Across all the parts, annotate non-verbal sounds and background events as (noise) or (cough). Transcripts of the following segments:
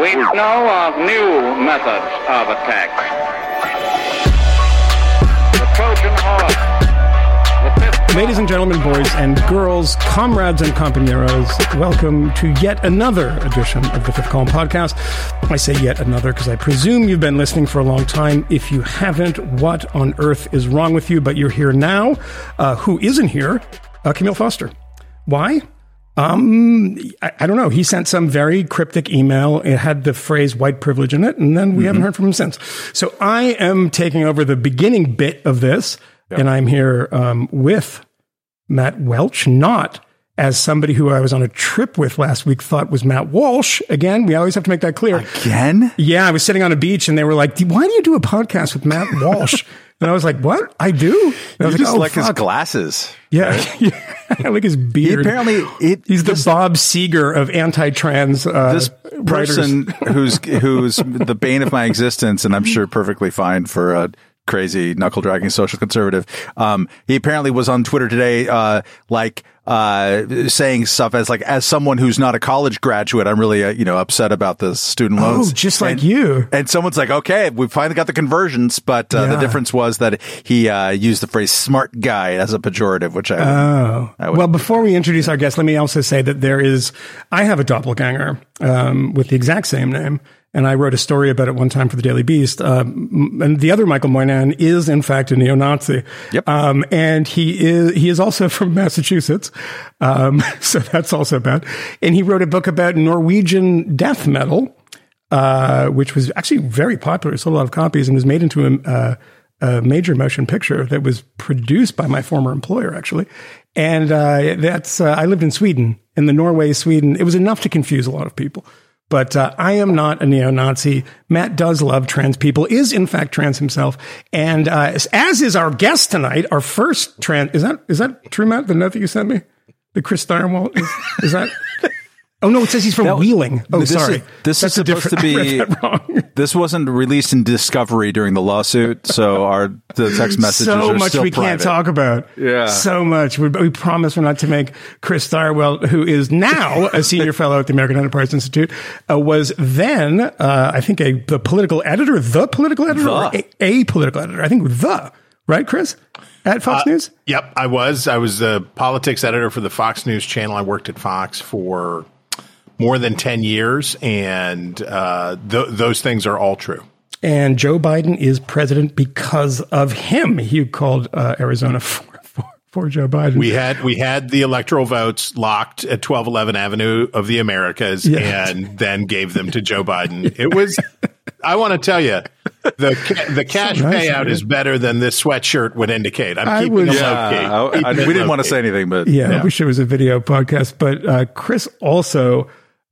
We know of new methods of attack. The Trojan horse. Ladies and gentlemen, boys and girls, comrades and companeros, welcome to yet another edition of the Fifth Column Podcast. I say yet another because I presume you've been listening for a long time. If you haven't, what on earth is wrong with you? But you're here now. Uh, who isn't here? Uh, Camille Foster. Why? Um, I, I don't know. He sent some very cryptic email. It had the phrase white privilege in it, and then we haven't heard from him since. So I am taking over the beginning bit of this, and I'm here um, with Matt Welch, not as somebody who I was on a trip with last week thought was Matt Walsh. Again, we always have to make that clear. Again? Yeah, I was sitting on a beach and they were like, "Why do you do a podcast with Matt Walsh?" (laughs) and I was like, "What? I do?" And I You was just "Oh, like his glasses. Yeah, I (laughs) (laughs) like his He beard. apparently it, He's the Bob Seger of anti-trans. Uh, this writers. person who's (laughs) who's the bane of my existence, and I'm sure perfectly fine for a crazy knuckle dragging social conservative. Um, he apparently was on Twitter today, uh, like uh, saying stuff as like as someone who's not a college graduate, I'm really uh, you know upset about the student loans. Oh, just like And- you. And someone's like, okay, we finally got the conversions, but uh, the difference was that he uh, used the phrase "smart guy" as a pejorative, which I Oh, I well, before we introduce our guest, let me also say that there is, I have a doppelganger um, with the exact same name. And I wrote a story about it one time for the Daily Beast. Um, and the other Michael Moynihan is, in fact, a neo-Nazi. Yep. Um, and he is he is also (laughs) from Massachusetts, um, (laughs) so that's also bad. And he wrote a book about Norwegian death metal, uh, which was actually very popular. It sold a lot of copies and was made into a, uh, a major motion picture that was produced by my former employer, actually. And uh, that's uh, I lived in Sweden, in the Norway, Sweden. It was enough to confuse a lot of people. But uh, I am not a neo-Nazi. Matt does love trans people, is in fact trans himself, and uh, as is our guest tonight, our first trans. Is that is that true, Matt? The note that you sent me, the Chris Stirewalt. Is, is that? Oh no, it says he's from Wheeling. Oh, this sorry. Is, this That's is a supposed to be. (laughs) I read that wrong. This wasn't released in Discovery during the lawsuit, so our the text messages so are much still we can't talk about. Yeah. So much. We, we promise we're not to make Chris Stirewalt, who is now a senior fellow at the American Enterprise Institute, uh, was then, uh, I think, a the political editor, the political editor, The. or a, a political editor. I think the, right, Chris? At Fox News? Yep, I was. I was the politics editor for the Fox News channel. I worked at Fox for more than 10 years, and uh, th- those things are all true. And Joe Biden is president because of him. He called uh, Arizona (laughs) for, for, for Joe Biden. We had we had the electoral votes locked at 1211 Avenue of the Americas Yes. and then gave them to Joe Biden. It was I want to tell you the ca- the cash nice payout you. is better than this sweatshirt would indicate. I'm I keeping would- it Yeah, low key. I- I- Keeping we didn't want to say anything, but Yeah, I wish it was a video podcast. But uh, Chris also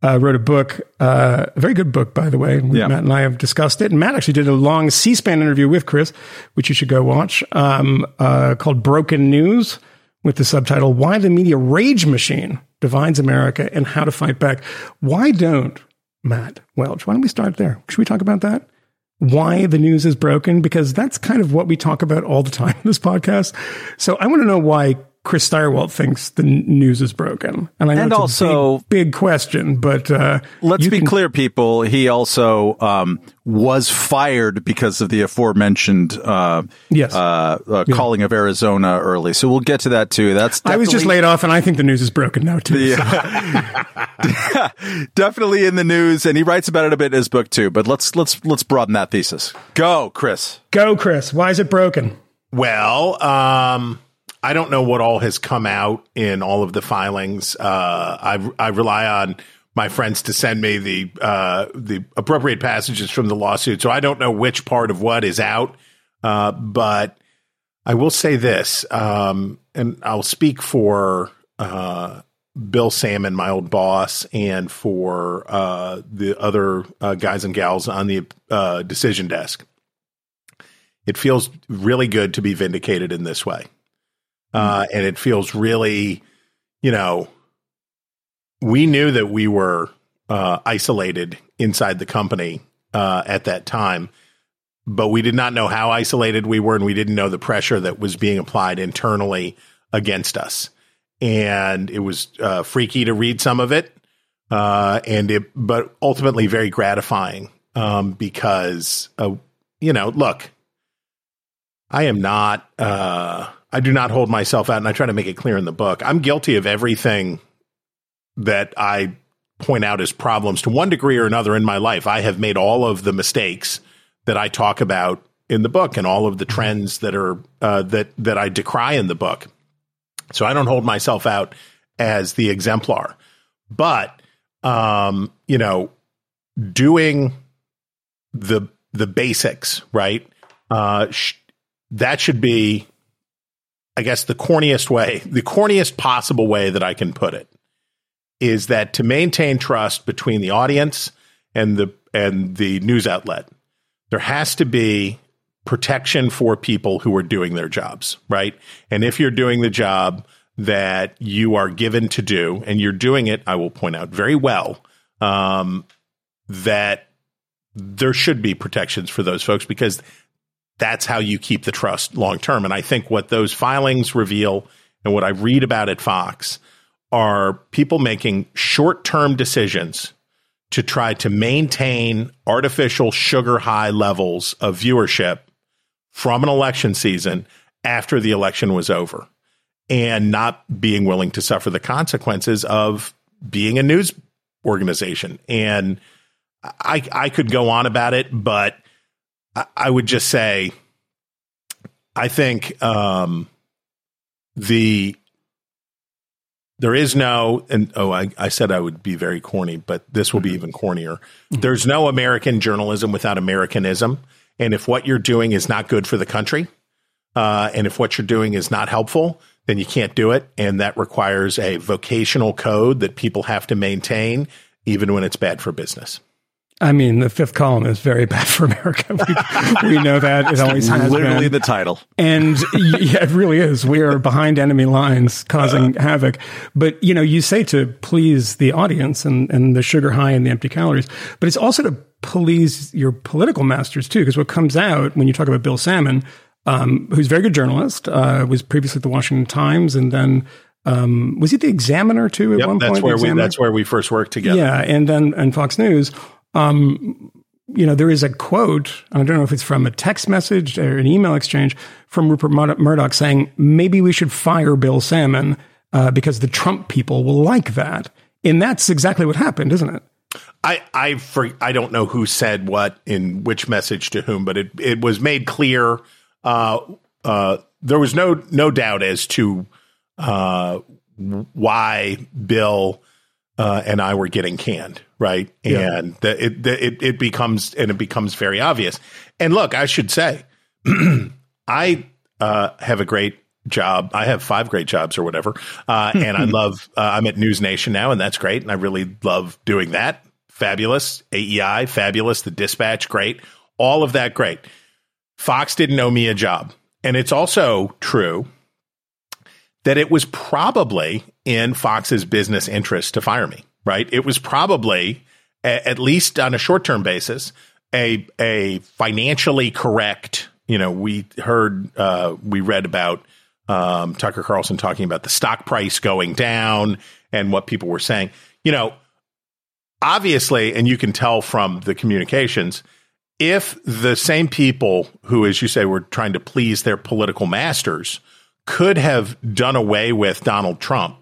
uh, wrote a book, uh, a very good book, by the way. Yeah. Matt and I have discussed it. And Matt actually did a long C-SPAN interview with Chris, which you should go watch, um, uh, called "Broken News," with the subtitle "Why the Media Rage Machine Divides America and How to Fight Back." Why don't Matt Welch? Why don't we start there? Should we talk about that? why the news is broken because that's kind of what we talk about all the time in this podcast. So I want to know why Chris Stirewalt thinks the n- news is broken. And I know And it's a also- big, big question, but uh, let's be can- clear, people. He also um, was fired because of the aforementioned uh, Yes. uh, uh, calling of Arizona early. So we'll get to that too. That's I was just definitely- laid off, and I think the news is broken now too. So- (laughs) definitely in the news, and he writes about it a bit in his book too. But let's let's let's broaden that thesis. Go, Chris. Go, Chris. Why is it broken? Well, um, I don't know what all has come out in all of the filings. Uh, I, I rely on my friends to send me the uh, the appropriate passages from the lawsuit, so I don't know which part of what is out. Uh, but I will say this, um, and I'll speak for uh, Bill Sammon, my old boss, and for uh, the other uh, guys and gals on the decision desk it feels really good to be vindicated in this way. Uh, and it feels really, you know, we knew that we were uh, isolated inside the company uh, at that time, but we did not know how isolated we were, and we didn't know the pressure that was being applied internally against us. And it was uh, freaky to read some of it. uh, and it, but ultimately very gratifying um, because uh, you know, look, I am not. Uh, I do not hold myself out, and I try to make it clear in the book. I'm guilty of everything that I point out as problems to one degree or another in my life. I have made all of the mistakes that I talk about in the book, and all of the trends that are uh, that that I decry in the book. So I don't hold myself out as the exemplar, but um, you know, doing the the basics right. Uh, sh- that should be, I guess, the corniest way, the corniest possible way that I can put it is that to maintain trust between the audience and the and the news outlet, there has to be protection for people who are doing their jobs, right? And if you're doing the job that you are given to do, and you're doing it, I will point out very well, um, that there should be protections for those folks because that's how you keep the trust long term. And I think what those filings reveal and what I read about at Fox are people making short term decisions to try to maintain artificial sugar high levels of viewership from an election season after the election was over and not being willing to suffer the consequences of being a news organization. And I, I could go on about it, but I, I would just say I think um, the there is no and oh I, I said I would be very corny, but this will be even cornier. There's no American journalism without Americanism. And if what you're doing is not good for the country, uh, and if what you're doing is not helpful, then you can't do it. And that requires a vocational code that people have to maintain, even when it's bad for business. I mean, the fifth column is very (laughs) bad for America. We, we know that it always has Literally been. the title. And yeah, it really is. We are behind enemy lines causing havoc. But, you know, you say to please the audience and, and the sugar high and the empty calories, but it's also to please your political masters too. Because what comes out when you talk about Bill Sammon, um, who's a very good journalist, uh, was previously at the Washington Times and then um, was he the Examiner too at Yep, one that's point? Where we that's where we first worked together. Yeah, and then and Fox News. Um, you know, there is a quote. I don't know if it's from a text message or an email exchange from Rupert Mur- Murdoch saying maybe we should fire Bill Sammon uh, because the Trump people will like that. And that's exactly what happened, isn't it? I I for, I don't know who said what in which message to whom, but it it was made clear. Uh, uh, there was no no doubt as to uh, why Bill uh, and I were getting canned, right? Yeah. And the, it, the, it it becomes and it becomes very obvious. And look, I should say, (clears throat) I uh, have a great job. I have five great jobs or whatever, uh, and I (laughs) love. Uh, I'm at News Nation now, and that's great. And I really love doing that. Fabulous, AEI, fabulous. The Dispatch, great. All of that, great. Fox didn't owe me a job, and it's also true that it was probably in Fox's business interest to fire me. Right? It was probably, a- at least on a short term basis, a a financially correct. You know, we heard, uh, we read about um, Tucker Carlson talking about the stock price going down and what people were saying. You know, obviously, and you can tell from the communications, if the same people who, as you say, were trying to please their political masters could have done away with Donald Trump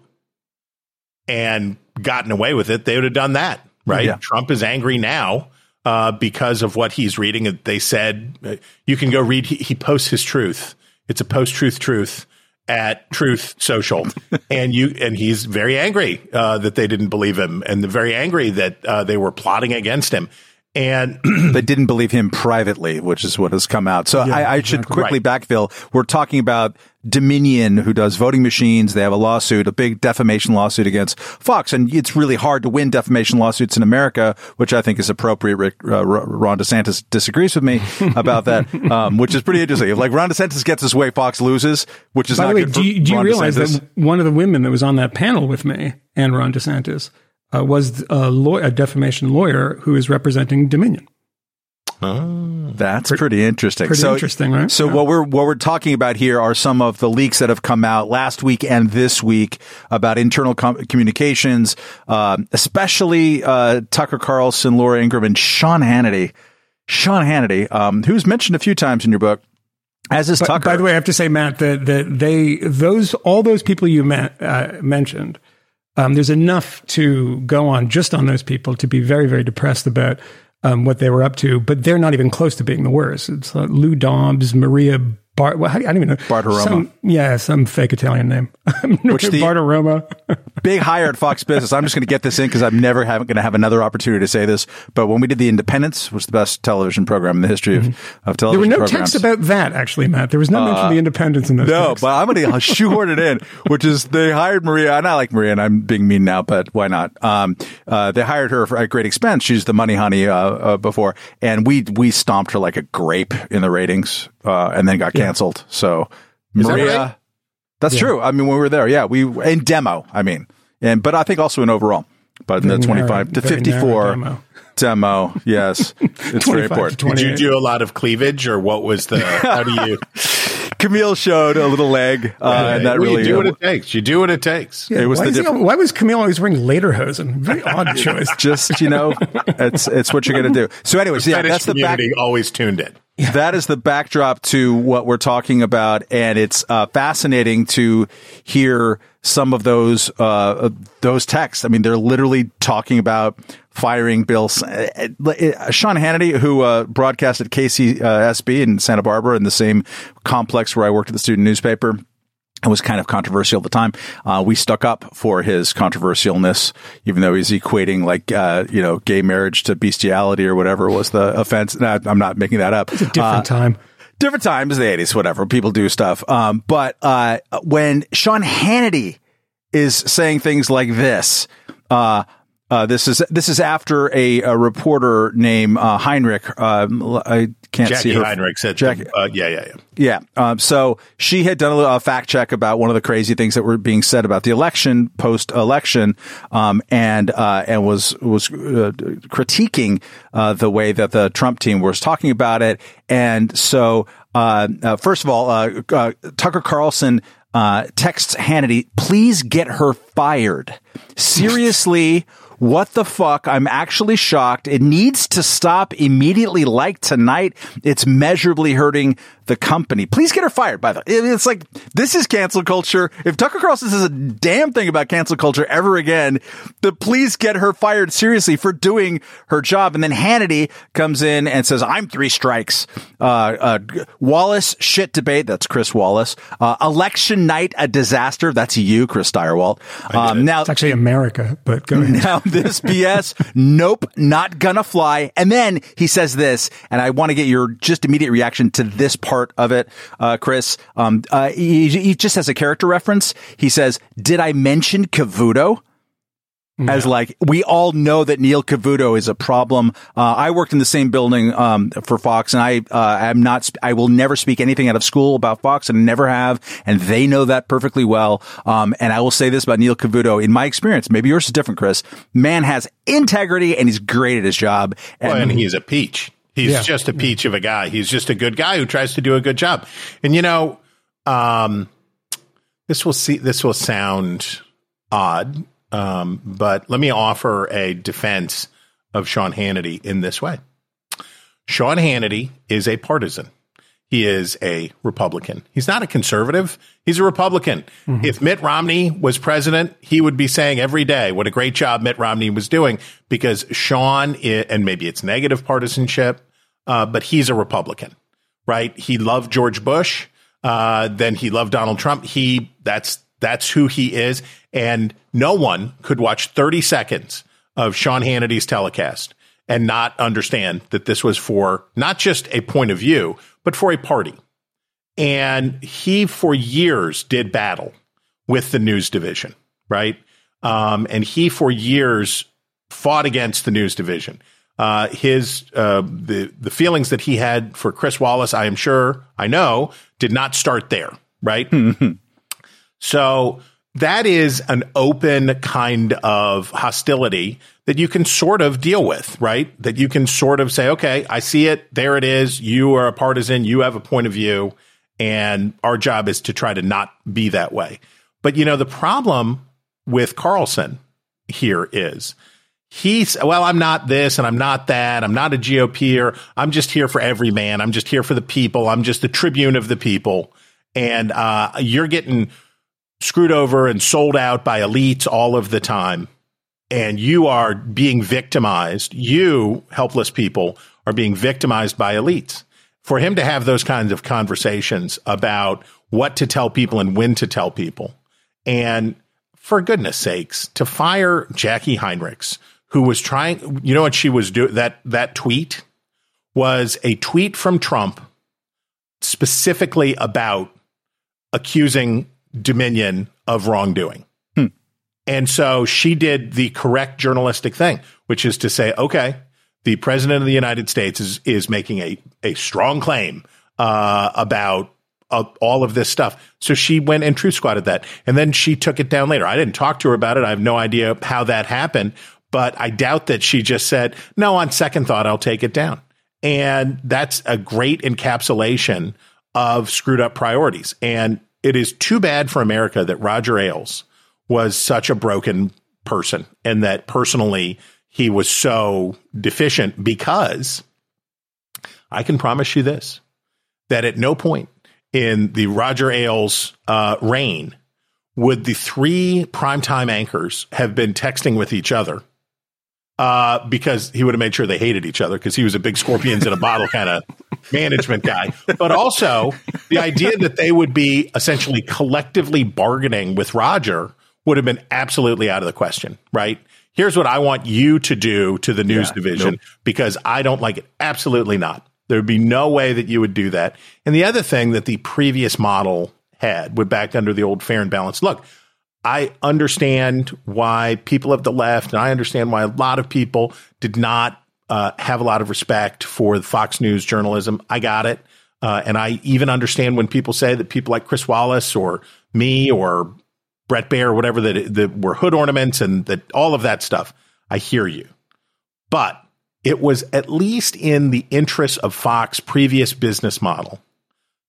and gotten away with it, they would have done that, right? Yeah. Trump is angry now uh, because of what he's reading. They said uh, you can go read. He, he posts his truth. It's a post truth truth at Truth Social, (laughs) and you and he's very angry uh, that they didn't believe him, and very angry that uh, they were plotting against him. And (clears throat) they didn't believe him privately, which is what has come out. So I, I should quickly backfill. We're talking about Dominion, who does voting machines. They have a lawsuit, a big defamation lawsuit against Fox, and it's really hard to win defamation lawsuits in America, which I think is appropriate. Rick, uh, Ron DeSantis disagrees with me (laughs) about that, um, which is pretty interesting. If like Ron DeSantis gets his way, Fox loses, which is By not the way, good do you, do you realize DeSantis. that one of the women that was on that panel with me and Ron DeSantis uh, was a, law- a defamation lawyer who is representing Dominion? That's pretty interesting. pretty so, interesting, right? So Yeah. what we're what we're talking about here are some of the leaks that have come out last week and this week about internal com- communications, um, especially uh, Tucker Carlson, Laura Ingraham, and Sean Hannity. Sean Hannity, um, who's mentioned a few times in your book, as is But, Tucker. by the way, I have to say, Matt, that that they those all those people you uh, mentioned, um, there's enough to go on just on those people to be very very depressed about um, what they were up to. But they're not even close to being the worst. It's uh, Lou Dobbs, Maria Bart. Well, how do you- I don't even know. Bartiromo. Some, yeah, some fake Italian name. (laughs) Which the- Bartiromo. (laughs) big hire at Fox Business. I'm just going to get this in because I'm never going to have another opportunity to say this. But when we did The Independents, which was the best television program in the history of, of Mm-hmm. There television were no programs. texts about that, actually, Matt. There was no mention of the Independents in those Uh, No, texts. but I'm going (laughs) to shoehorn it in, which is they hired Maria, and I like Maria, and I'm being mean now, but why not? Um, uh, they hired her for, at great expense. She's the money honey uh, uh, before, and we we stomped her like a grape in the ratings, uh, and then got canceled. So that Maria, right? that's true. I mean, when we were there, yeah, we in demo. I mean, and but I think also in overall, but in the 25 to 54 demo. demo, yes, (laughs) it's very important. 20. Did you do a lot of cleavage, or what was the? How do you? (laughs) Camille showed a little leg, uh, and that Well, really you do what it takes. You do what it takes. Yeah, it was why, the is he- why was Camille always wearing later lederhosen? Very (laughs) odd choice. just you know it's it's what you're going to do so anyways yeah that's the back community always tuned in. That is the backdrop to what we're talking about and it's uh, fascinating to hear some of those uh, those texts. I mean they're literally talking about firing bill S- uh, uh, sean hannity who uh, broadcast at kcsb in santa barbara in the same complex where i worked at the student newspaper it was kind of controversial at the time. Uh, we stuck up for his controversialness, even though he's equating like uh, you know gay marriage to bestiality or whatever was the offense. No, I'm not making that up. It's a different Uh, time. different times, the 80s, whatever. People do stuff. Um, but uh, when Sean Hannity is saying things like this, uh, uh, this is this is after a, a reporter named uh, Heinrich. Um, I can't see her. Heinrich said, Jacqui- uh, "Yeah, yeah, yeah." Yeah. Um, so she had done a, fact check about one of the crazy things that were being said about the election, post election, um, and uh, and was was uh, critiquing uh, the way that the Trump team was talking about it. And so, uh, uh, first of all, uh, uh, Tucker Carlson. Uh, texts Hannity, please get her fired. Seriously, what the fuck? I'm actually shocked. It needs to stop immediately, like tonight. It's measurably hurting the company. Please get her fired, by the way. It's like, this is cancel culture. If Tucker Carlson says a damn thing about cancel culture ever again, the please get her fired seriously for doing her job. And then Hannity comes in and says, I'm three strikes. Uh, uh, Wallace shit debate. That's Chris Wallace. Uh, election night, a disaster. That's you, Chris Stirewalt. Um, now, It's actually America, but go ahead. (laughs) now this BS, nope, not gonna fly. And then he says this, and I want to get your just immediate reaction to this part of it, uh, Chris. Um, uh, he, he just has a character reference. He says, "Did I mention Cavuto?" As like we all know that Neil Cavuto is a problem. Uh, I worked in the same building um, for Fox, and I uh, am not. Sp- I will never speak anything out of school about Fox, and never have. And they know that perfectly well. Um, and I will say this about Neil Cavuto: in my experience, maybe yours is different, Chris. Man has integrity, and he's great at his job. And, Well, and he's a peach. He's Yeah. just a peach of a guy. He's just a good guy who tries to do a good job. And you know, um, this will see. This will sound odd, um, but let me offer a defense of Sean Hannity in this way. Sean Hannity is a partisan. He is a Republican. He's not a conservative. He's a Republican. If Mitt Romney was president, he would be saying every day what a great job Mitt Romney was doing because Sean, and maybe it's negative partisanship, uh, but he's a Republican, right? He loved George Bush. Uh, then he loved Donald Trump. He, that's, that's who he is. And no one could watch 30 seconds of Sean Hannity's telecast and not understand that this was for not just a point of view, but for a party. And he, for years, did battle with the news division, right? Um, and he, for years, fought against the news division. Uh, his uh, the the feelings that he had for Chris Wallace, I am sure, I know, did not start there, right? (laughs) so that is an open kind of hostility that you can sort of deal with, right? That you can sort of say, okay, I see it. There it is. You are a partisan. You have a point of view. And our job is to try to not be that way. But, you know, the problem with Carlson here is he's, well, I'm not this and I'm not that. I'm not a GOPer. I'm just here for every man. I'm just here for the people. I'm just the tribune of the people. And uh, you're getting screwed over and sold out by elites all of the time. And you are being victimized. You, helpless people, are being victimized by elites. For him to have those kinds of conversations about what to tell people and when to tell people, and for goodness sakes, to fire Jacqui Heinrichs, who was trying, you know what she was doing? That, that tweet was a tweet from Trump specifically about accusing Dominion of wrongdoing. Hmm. And so she did the correct journalistic thing, which is to say, okay, the president of the United States is, is making a, a strong claim uh, about uh, all of this stuff. So she went and truth squatted that. And then she took it down later. I didn't talk to her about it. I have no idea how that happened, but I doubt that she just said, no, on second thought, I'll take it down. And that's a great encapsulation of screwed up priorities. And it is too bad for America that Roger Ailes was such a broken person and that personally he was so deficient because I can promise you this that at no point in the Roger Ailes uh, reign would the three primetime anchors have been texting with each other uh, because he would have made sure they hated each other because he was a big scorpions in a bottle (laughs) kind of management guy. But also the idea that they would be essentially collectively bargaining with Roger would have been absolutely out of the question, right? Here's what I want you to do to the news Yeah, division nope. because I don't like it. Absolutely not. There would be no way that you would do that. And the other thing that the previous model had would back under the old fair and balanced look. I understand why people of the left, and I understand why a lot of people did not uh, have a lot of respect for the Fox News journalism. I got it. Uh, and I even understand when people say that people like Chris Wallace or me or Bret Baier, or whatever, that, that were hood ornaments and that all of that stuff. I hear you. But it was at least in the interest of Fox' previous business model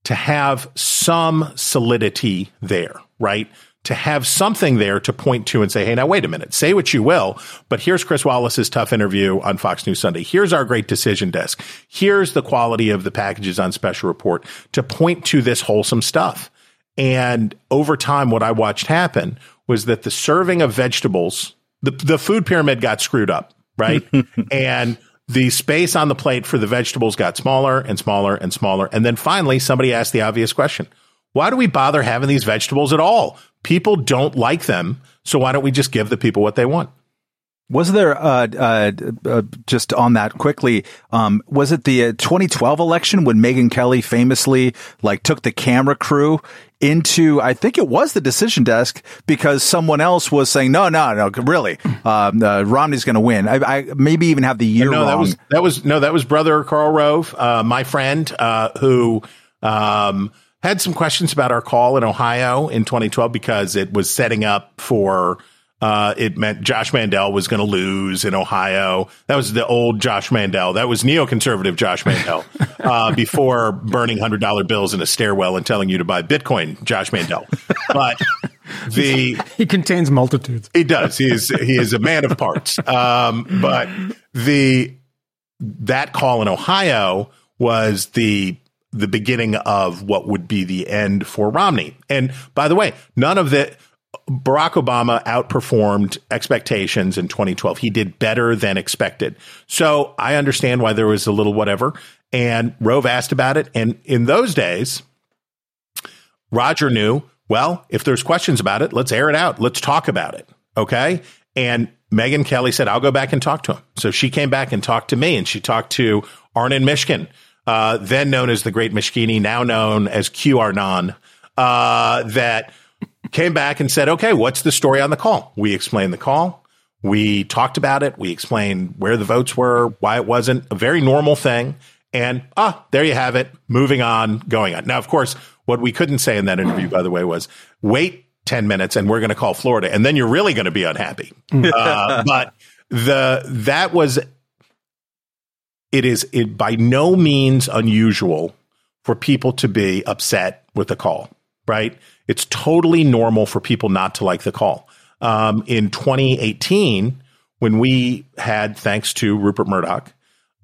to have some solidity there, right? To have something there to point to and say, hey, now wait a minute, say what you will, but here's Chris Wallace's tough interview on Fox News Sunday. Here's our great decision desk. Here's the quality of the packages on special report to point to this wholesome stuff. And over time, what I watched happen was that the serving of vegetables, the, the food pyramid got screwed up, right? (laughs) and the space on the plate for the vegetables got smaller and smaller and smaller. And then finally, somebody asked the obvious question Why do we bother having these vegetables at all? People don't like them. So why don't we just give the people what they want? Was there uh, uh, uh, just on that quickly? Um, was it the uh, 2012 election when Megyn Kelly famously like took the camera crew into? I think it was the decision desk because someone else was saying, "No, no, no, really, um, uh, Romney's going to win." I, I maybe even have the year no, wrong. that was that was no, that was brother Karl Rove, uh, my friend, uh, who um, had some questions about our call in Ohio in 2012 because it was setting up for. Uh, it meant Josh Mandel was going to lose in Ohio. That was the old Josh Mandel. That was neoconservative Josh Mandel (laughs) uh, before burning hundred dollar bills in a stairwell and telling you to buy Bitcoin. Josh Mandel, but the He contains multitudes. he does. He is he is a man of parts. Um, but the that call in Ohio was the the beginning of what would be the end for Romney. And by the way, none of the Barack Obama outperformed expectations in 2012. He did better than expected. So I understand why there was a little whatever. And Rove asked about it. And in those days, Roger knew, well, if there's questions about it, let's air it out. Let's talk about it. Okay. And Megyn Kelly said, I'll go back and talk to him. So she came back and talked to me and she talked to Arnon Mishkin, uh, then known as the Great Mishkini, now known as Q Arnon, uh, that came back and said, okay, what's the story on the call? We explained the call. We talked about it. We explained where the votes were, why it wasn't a very normal thing. And ah, there you have it. Moving on, going on. Now, of course, what we couldn't say in that interview, by the way, was wait 10 minutes and we're going to call Florida. And then you're really going to be unhappy. uh, but the that was it is it by no means unusual for people to be upset with the call, right? It's totally normal for people not to like the call. Um, in 2018, when we had, thanks to Rupert Murdoch,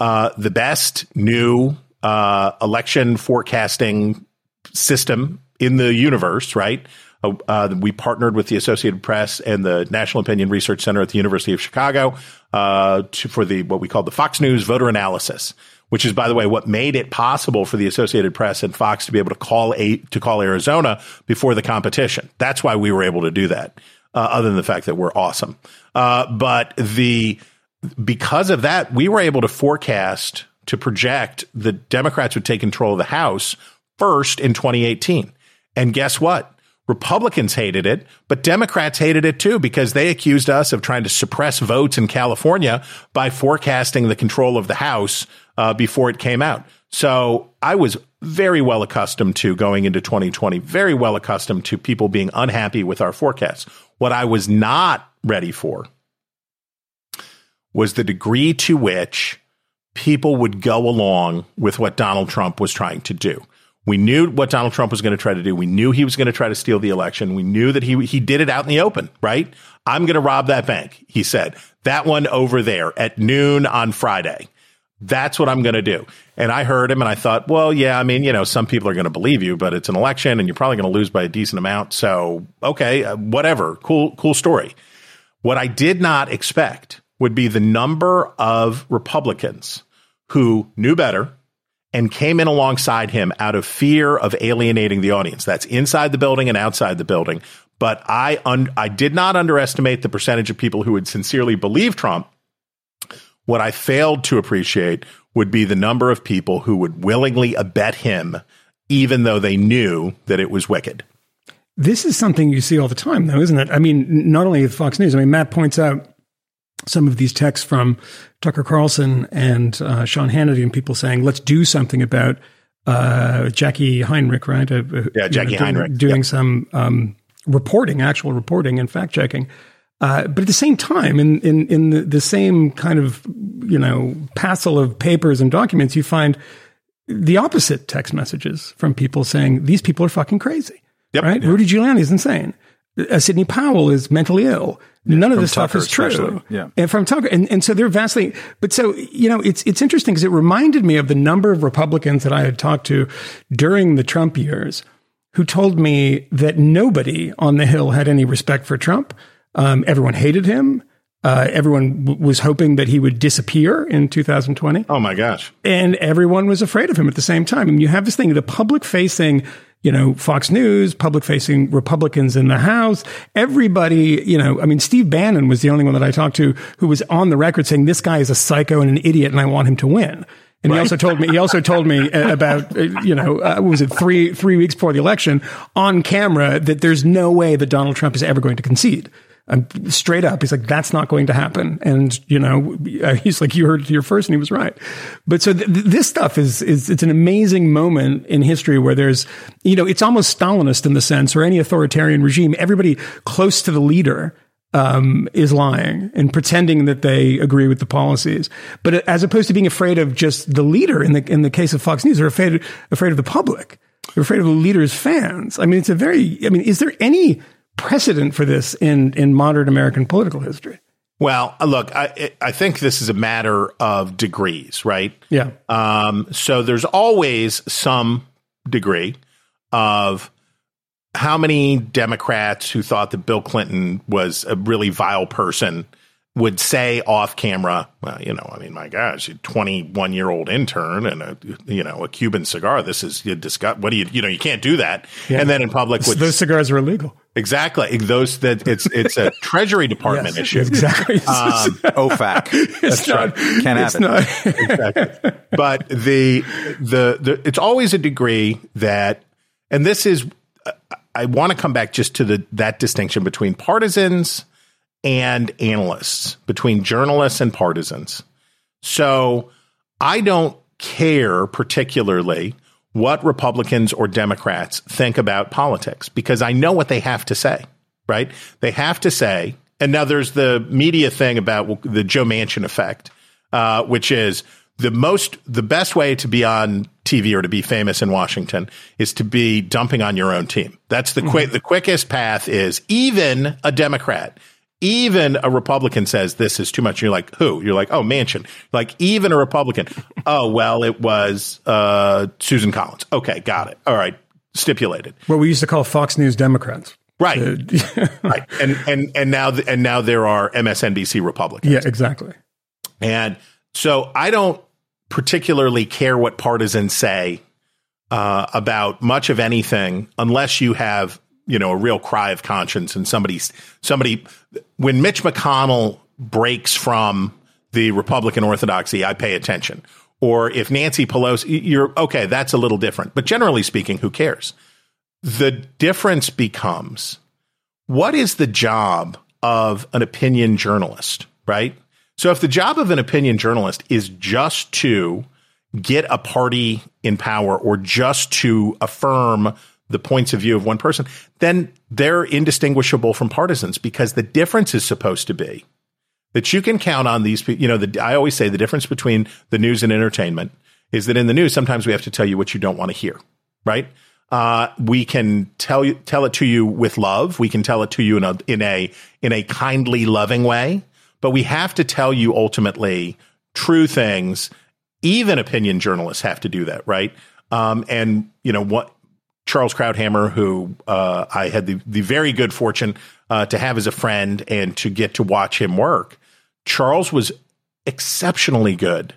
uh, the best new uh, election forecasting system in the universe, right? Uh, we partnered with the Associated Press and the National Opinion Research Center at the University of Chicago uh, to, for the what we call the Fox News voter analysis, which is, by the way, what made it possible for the Associated Press and Fox to be able to call a, to call Arizona before the competition. That's why we were able to do that. Uh, other than the fact that we're awesome, uh, but the because of that, we were able to forecast to project the Democrats would take control of the House first in 2018. And guess what? Republicans hated it, but Democrats hated it too because they accused us of trying to suppress votes in California by forecasting the control of the House uh, before it came out. So I was very well accustomed to going into 2020, very well accustomed to people being unhappy with our forecasts. What I was not ready for was the degree to which people would go along with what Donald Trump was trying to do. We knew what Donald Trump was going to try to do. We knew he was going to try to steal the election. We knew that he he did it out in the open, right? I'm going to rob that bank, he said. That one over there at noon on Friday. That's what I'm going to do. And I heard him and I thought, well, yeah, I mean, you know, some people are going to believe you, but it's an election and you're probably going to lose by a decent amount. So, okay, uh, whatever. Cool cool story. What I did not expect would be the number of Republicans who knew better and came in alongside him out of fear of alienating the audience. That's inside the building and outside the building. But I un- I did not underestimate the percentage of people who would sincerely believe Trump. What I failed to appreciate would be the number of people who would willingly abet him, even though they knew that it was wicked. This is something you see all the time, though, isn't it? I mean, not only with Fox News. I mean, Matt points out some of these texts from Tucker Carlson and uh, Sean Hannity and people saying, let's do something about uh, Jacqui Heinrich, right? Uh, yeah, Jacqui know, Heinrich. Doing yep. some um, reporting, actual reporting and fact checking. Uh, but at the same time, in in, in the, the, same kind of you know passel of papers and documents, you find the opposite text messages from people saying these people are fucking crazy. Yep. Right? Yep. Rudy Giuliani is insane. Uh, Sidney Powell is mentally ill. None of this stuff Tucker is true. especially, yeah. And from Tucker. And, and so they're vastly, but so, you know, it's, it's interesting because it reminded me of the number of Republicans that I had talked to during the Trump years who told me that nobody on the Hill had any respect for Trump. Um, everyone hated him. Uh, everyone w- was hoping that he would disappear in 2020 Oh my gosh. and everyone was afraid of him at the same time. And you have this thing, the public facing, you know, Fox News, public facing Republicans in the House, everybody, you know, I mean, Steve Bannon was the only one that I talked to who was on the record saying this guy is a psycho and an idiot and I want him to win. And he also told me, he also told me uh, about, uh, you know, uh, was it three, three weeks before the election on camera that there's no way that Donald Trump is ever going to concede. Straight up, he's like, that's not going to happen. And, you know, (laughs) he's like, you heard it here first, and he was right. But so th- this stuff is, is, it's an amazing moment in history where there's, you know, it's almost Stalinist in the sense, or any authoritarian regime, everybody close to the leader um, is lying and pretending that they agree with the policies. But as opposed to being afraid of just the leader in the, in the case of Fox News, they're afraid, afraid of the public. They're afraid of the leader's fans. I mean, it's a very, I mean, is there any, precedent for this in in modern American political history. Well, uh, look, I I think this is a matter of degrees, right? Yeah. Um, so there's always some degree of how many Democrats who thought that Bill Clinton was a really vile person would say off camera, well, you know, I mean, my gosh, a 21 year old intern and a, you know, a Cuban cigar. This is you discuss. What do you, you know, you can't do that. Yeah. And then in public, would, those cigars are illegal. Exactly those that it's it's a Treasury Department (laughs) issue. Exactly. Um, (laughs) OFAC. it's not. Can't have it's it. not. exactly. But the, the the it's always a degree that, and this is, I want to come back just to the that distinction between partisans and analysts, between journalists and partisans. So I don't care particularly what Republicans or Democrats think about politics because I know what they have to say, right? They have to say, And now there's the media thing about the Joe Manchin effect, uh, which is the most, the best way to be on TV or to be famous in Washington is to be dumping on your own team. That's the quick, the quickest path is even a Democrat, even a Republican says this is too much. You're like, who? You're like, oh, Manchin. Like, even a Republican. (laughs) oh, well, it was uh, Susan Collins. Okay, got it. All right, stipulated. What we used to call Fox News Democrats. Right, (laughs) (laughs) right, and and and now and now there are MSNBC Republicans. Yeah, exactly. And so I don't particularly care what partisans say uh, about much of anything unless you have you know a real cry of conscience and somebody somebody when Mitch McConnell breaks from the Republican orthodoxy, I pay attention. Or if Nancy Pelosi, you're okay, that's a little different. But generally speaking, who cares? The difference becomes what is the job of an opinion journalist, right? So if the job of an opinion journalist is just to get a party in power or just to affirm the points of view of one person, then they're indistinguishable from partisans because the difference is supposed to be that you can count on these people. You know, the, I always say the difference between the news and entertainment is that in the news, sometimes we have to tell you what you don't want to hear, right? Uh, we can tell you tell it to you with love. We can tell it to you in a in a in a kindly, loving way. But we have to tell you ultimately true things. Even opinion journalists have to do that, right? Um, and you know what? Charles Krauthammer, who uh, I had the the very good fortune uh, to have as a friend and to get to watch him work. Charles was exceptionally good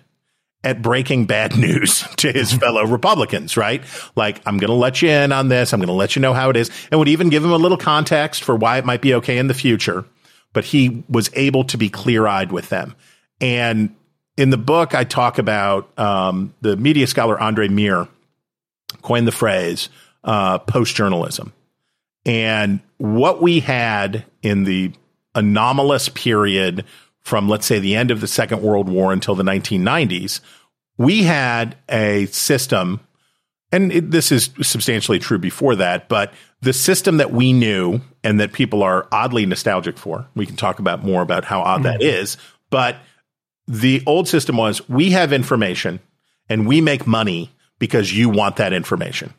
at breaking bad (laughs) news to his fellow Republicans, right? Like, I'm going to let you in on this. I'm going to let you know how it is and would even give him a little context for why it might be okay in the future. But he was able to be clear eyed with them. And in the book, I talk about um, the media scholar Andrey Mir coined the phrase uh, post journalism. And what we had in the anomalous period from, let's say, the end of the Second World War until the 1990s, we had a system, and it, this is substantially true before that, but the system that we knew and that people are oddly nostalgic for, we can talk about more about how odd mm-hmm. that is, but the old system was we have information and we make money because you want that information.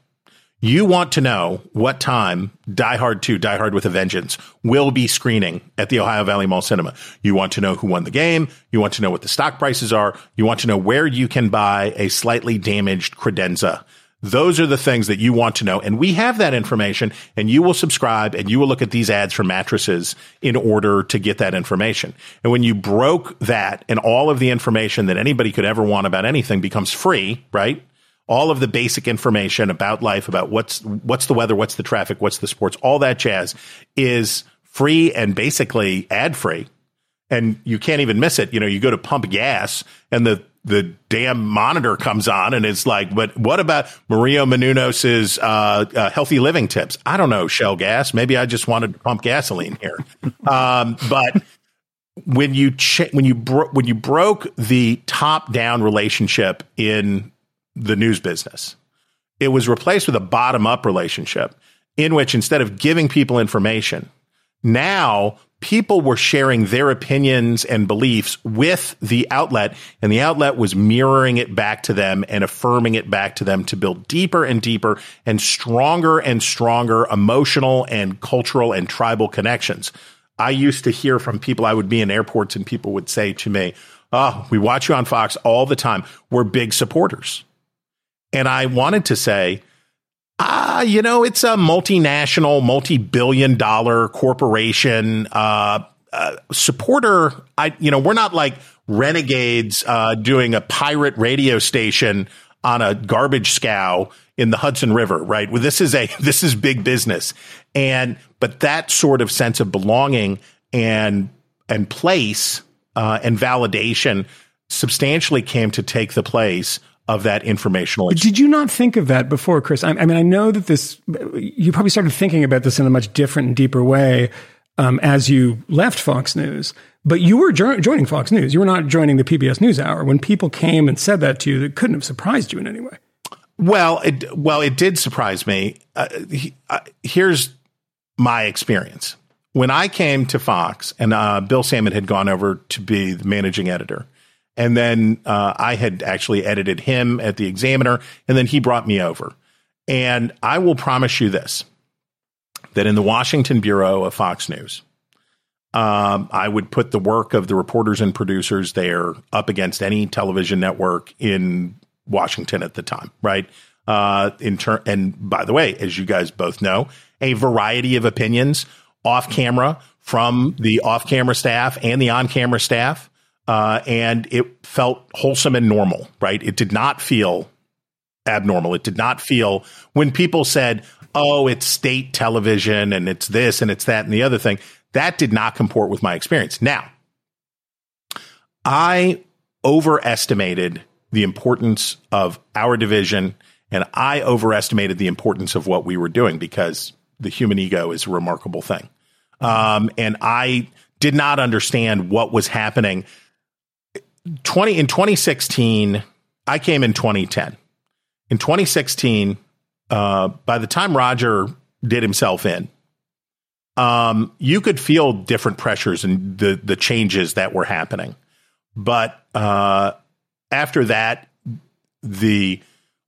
You want to know what time Die Hard 2, Die Hard with a Vengeance will be screening at the Ohio Valley Mall Cinema. You want to know who won the game. You want to know what the stock prices are. You want to know where you can buy a slightly damaged credenza. Those are the things that you want to know. And we have that information and you will subscribe and you will look at these ads for mattresses in order to get that information. And when you broke that and all of the information that anybody could ever want about anything becomes free, right? All of the basic information about life, about what's what's the weather, what's the traffic, what's the sports, all that jazz is free and basically ad free. And you can't even miss it. You know, you go to pump gas and the the damn monitor comes on and it's like, but what about Maria Menounos's uh, uh, healthy living tips? I don't know, Shell gas. Maybe I just wanted to pump gasoline here. (laughs) um, but when you ch- when you bro- when you broke the top down relationship in the news business. It was replaced with a bottom up relationship in which instead of giving people information, now people were sharing their opinions and beliefs with the outlet, and the outlet was mirroring it back to them and affirming it back to them to build deeper and deeper and stronger and stronger emotional and cultural and tribal connections. I used to hear from people, I would be in airports, and people would say to me, Oh, we watch you on Fox all the time. We're big supporters. And I wanted to say, ah, you know, it's a multinational, multi billion dollar corporation. Uh, uh, supporter, I, you know, we're not like renegades uh, doing a pirate radio station on a garbage scow in the Hudson River, right? Well, this is a (laughs) this is big business, and but that sort of sense of belonging and and place uh, and validation substantially came to take the place of that informational. But did you not think of that before, Chris? I, I, mean, I know that this, you probably started thinking about this in a much different and deeper way um, as you left Fox News, but you were jo- joining Fox News. You were not joining the PBS NewsHour. When people came and said that to you, that couldn't have surprised you in any way. Well, it, well, it did surprise me. Uh, he, uh, here's my experience. when I came to Fox and uh, Bill Sammon had gone over to be the managing editor, and then uh, I had actually edited him at the Examiner, and then he brought me over. And I will promise you this that in the Washington Bureau of Fox News, um, I would put the work of the reporters and producers there up against any television network in Washington at the time, right? Uh, in turn, and by the way, as you guys both know, a variety of opinions off camera from the off camera staff and the on camera staff. Uh, and it felt wholesome and normal, right? It did not feel abnormal. It did not feel when people said, oh, it's state television and it's this and it's that and the other thing. That did not comport with my experience. Now, I overestimated the importance of our division and I overestimated the importance of what we were doing because the human ego is a remarkable thing. Um, and I did not understand what was happening. 20 in 2016, I came in 2010. In 2016, uh, by the time Roger did himself in, um, you could feel different pressures and the the changes that were happening. But uh, after that, the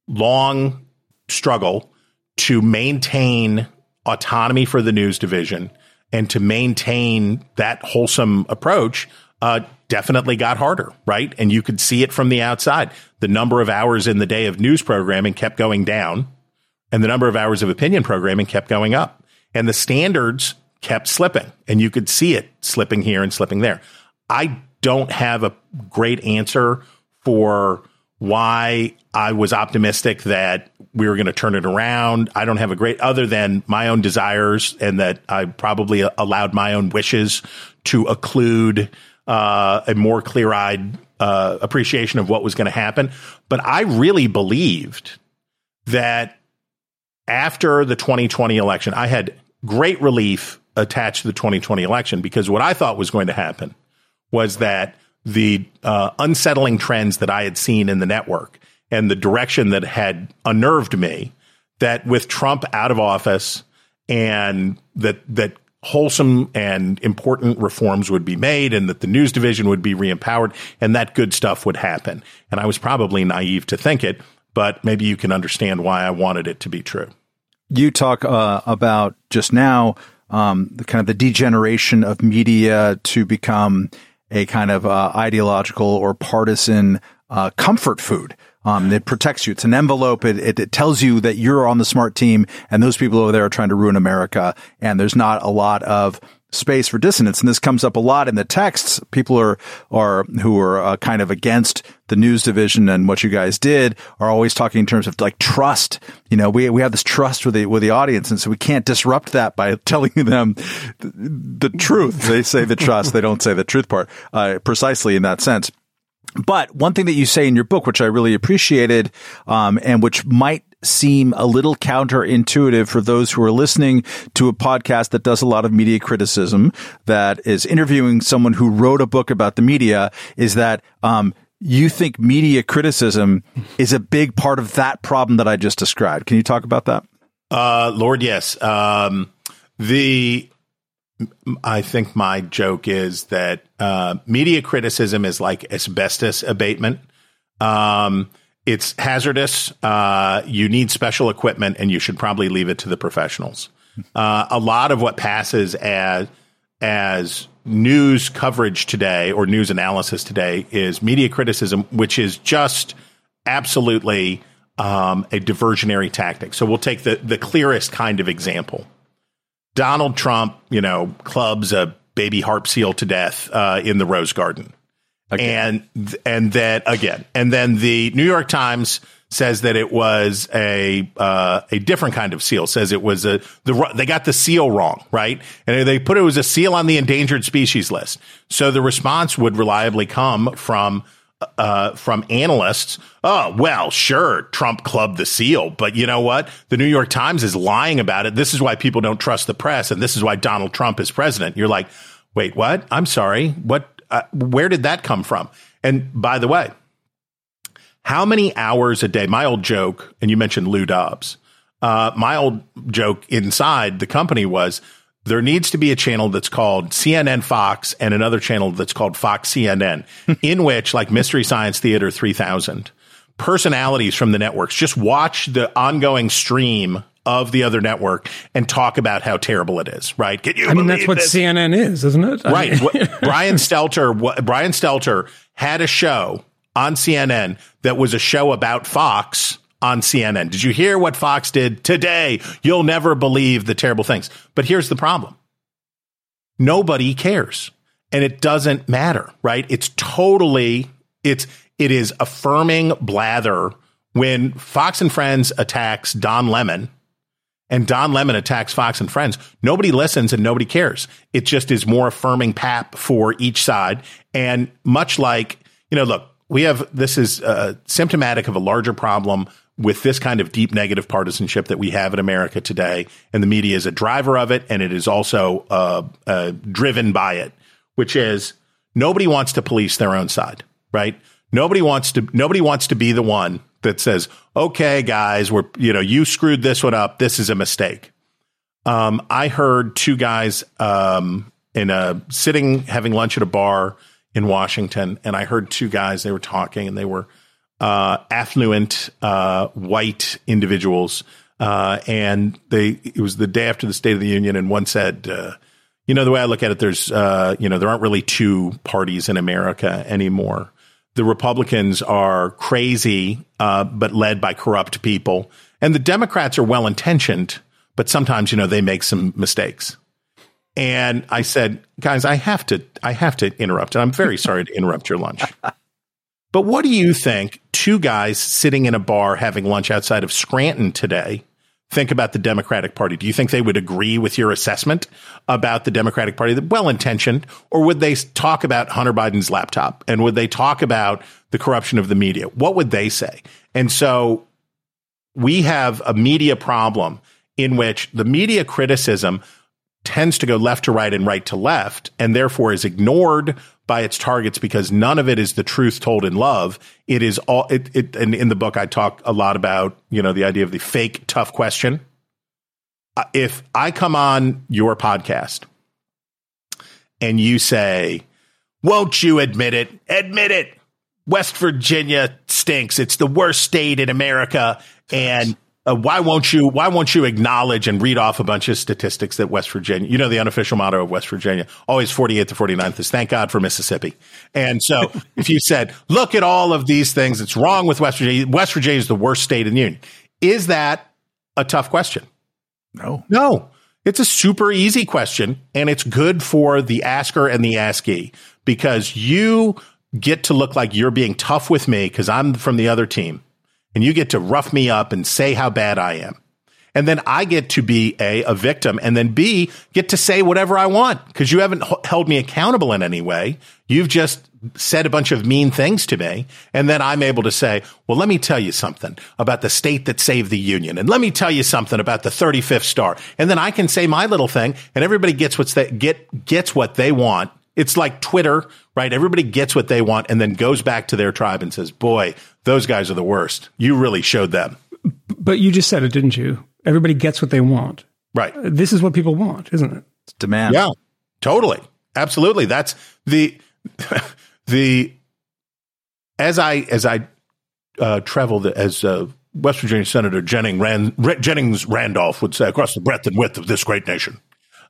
long struggle to maintain autonomy for the news division and to maintain that wholesome approach uh, definitely got harder, right? And you could see it from the outside. The number of hours in the day of news programming kept going down, and the number of hours of opinion programming kept going up. And the standards kept slipping, and you could see it slipping here and slipping there. I don't have a great answer for why I was optimistic that we were going to turn it around. I don't have a great, other than my own desires and that I probably allowed my own wishes to occlude uh, a more clear eyed uh, appreciation of what was going to happen. But I really believed that after the 2020 election, I had great relief attached to the 2020 election because what I thought was going to happen was that the uh, unsettling trends that I had seen in the network and the direction that had unnerved me that with Trump out of office and that that wholesome and important reforms would be made and that the news division would be reempowered and that good stuff would happen. And I was probably naive to think it, but maybe you can understand why I wanted it to be true. You talk uh, about just now um, the kind of the degeneration of media to become a kind of uh, ideological or partisan uh, comfort food. Um, it protects you. It's an envelope. It, it, it, tells you that you're on the smart team and those people over there are trying to ruin America. And there's not a lot of space for dissonance. And this comes up a lot in the texts. People are, are, who are uh, kind of against the news division and what you guys did are always talking in terms of like trust. You know, we, we have this trust with the, with the audience. And so we can't disrupt that by (laughs) telling them the, the truth. They say the trust. They don't say the truth part, uh, precisely in that sense. But one thing that you say in your book, which I really appreciated, um, and which might seem a little counterintuitive for those who are listening to a podcast that does a lot of media criticism, that is interviewing someone who wrote a book about the media, is that um, you think media criticism is a big part of that problem that I just described. Can you talk about that? Uh, Lord, yes. Um, the I think my joke is that uh, media criticism is like asbestos abatement. Um, it's hazardous. Uh, you need special equipment, and you should probably leave it to the professionals. Uh, a lot of what passes as as news coverage today or news analysis today is media criticism, which is just absolutely um, a diversionary tactic. So we'll take the the clearest kind of example. Donald Trump, you know, clubs a baby harp seal to death uh, in the Rose Garden. Again. And and then again, and then the New York Times says that it was a uh, a different kind of seal. Says it was a the they got the seal wrong, right? And they put it was a seal on the endangered species list. So the response would reliably come from uh, from analysts. Oh, well, sure, Trump clubbed the seal, but you know what? The New York Times is lying about it. This is why people don't trust the press, and this is why Donald Trump is president. You're like, wait, what? I'm sorry. What? Uh, where did that come from? And by the way, how many hours a day? My old joke, and you mentioned Lou Dobbs. Uh, my old joke inside the company was there needs to be a channel that's called CNN Fox and another channel that's called Fox CNN, (laughs) in which, like Mystery Science Theater 3000, personalities from the networks just watch the ongoing stream of the other network and talk about how terrible it is, right? Can you I mean, that's what this? CNN is, isn't it? I Right. mean- (laughs) Brian Stelter, what, Brian Stelter had a show on CNN that was a show about Fox on CNN. Did you hear what Fox did today? You'll never believe the terrible things. But here's the problem. Nobody cares. And it doesn't matter, right? It's totally it's it is affirming blather when Fox and Friends attacks Don Lemon and Don Lemon attacks Fox and Friends, nobody listens and nobody cares. It just is more affirming pap for each side. And much like, you know, look, we have this is uh, symptomatic of a larger problem with this kind of deep negative partisanship that we have in America today. And the media is a driver of it, and it is also uh, uh, driven by it, which is nobody wants to police their own side, right? Nobody wants to. Nobody wants to be the one that says, "Okay, guys, we're you know you screwed this one up. This is a mistake." Um, I heard two guys um, in a sitting having lunch at a bar in Washington, and I heard two guys. They were talking, and they were uh, affluent uh, white individuals, uh, and they. It was the day after the State of the Union, and one said. Uh, you know the way I look at it, there's uh, you know there aren't really two parties in America anymore. The Republicans are crazy, uh, but led by corrupt people, and the Democrats are well intentioned, but sometimes you know they make some mistakes. And I said, guys, I have to, I have to interrupt, and I'm very (laughs) sorry to interrupt your lunch. But what do you think? Two guys sitting in a bar having lunch outside of Scranton today think about the Democratic Party? Do you think they would agree with your assessment about the Democratic Party? Well intentioned, or would they talk about Hunter Biden's laptop and would they talk about the corruption of the media? What would they say? And so we have a media problem in which the media criticism tends to go left to right and right to left, and therefore is ignored by its targets because none of it is the truth told in love. It is all it. it and in the book, I talk a lot about you know the idea of the fake tough question. Uh, If I come on your podcast and you say, "Won't you admit it? Admit it." West Virginia stinks. It's the worst state in America, and uh, why won't you? Why won't you acknowledge and read off a bunch of statistics that West Virginia? You know, the unofficial motto of West Virginia, always 48 to 49th is thank God for Mississippi. And so, if you said, look at all of these things that's wrong with West Virginia, West Virginia is the worst state in the union. Is that a tough question? No. No, it's a super easy question, and it's good for the asker and the askee because you get to look like you're being tough with me because I'm from the other team, and you get to rough me up and say how bad I am. And then I get to be A, a victim, and then B, get to say whatever I want because you haven't h- held me accountable in any way. You've just said a bunch of mean things to me. And then I'm able to say, well, let me tell you something about the state that saved the union. And let me tell you something about the 35th star. And then I can say my little thing and everybody gets what's they get, gets what they want. It's like Twitter, right? Everybody gets what they want and then goes back to their tribe and says, boy, those guys are the worst. You really showed them. But you just said it, didn't you? Everybody gets what they want. Right. This is what people want, isn't it? It's demand. Yeah, totally, absolutely. That's the (laughs) the as I as I uh, traveled as uh, West Virginia Senator Jennings, Rand, Re- Jennings Randolph would say across the breadth and width of this great nation.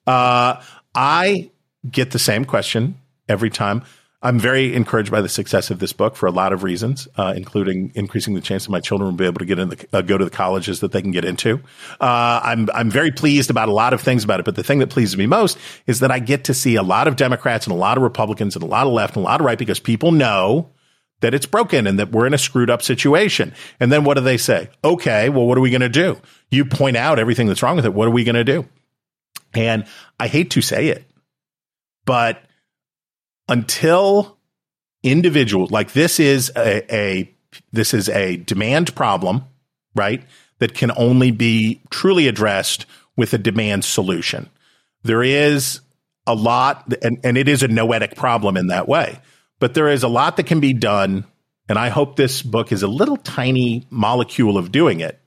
Uh, I get the same question every time. I'm very encouraged by the success of this book for a lot of reasons, uh, including increasing the chance that my children will be able to get in the, uh, go to the colleges that they can get into. Uh, I'm I'm very pleased about a lot of things about it, but the thing that pleases me most is that I get to see a lot of Democrats and a lot of Republicans and a lot of left and a lot of right because people know that it's broken and that we're in a screwed up situation. And then what do they say? Okay, well, what are we going to do? You point out everything that's wrong with it. What are we going to do? And I hate to say it, but until individuals like this is a, a this is a demand problem, right? That can only be truly addressed with a demand solution. There is a lot, and, and it is a noetic problem in that way, but there is a lot that can be done. And I hope this book is a little tiny molecule of doing it,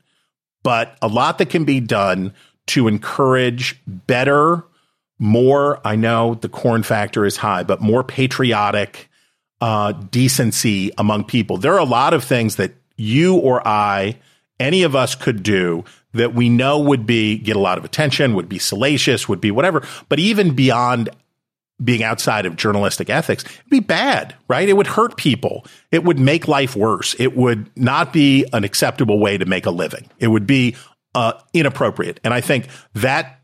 but a lot that can be done to encourage better, more, I know the corn factor is high, but more patriotic uh, decency among people. There are a lot of things that you or I, any of us could do that we know would be get a lot of attention, would be salacious, would be whatever. But even beyond being outside of journalistic ethics, it'd be bad, right? It would hurt people. It would make life worse. It would not be an acceptable way to make a living. It would be uh, inappropriate. And I think that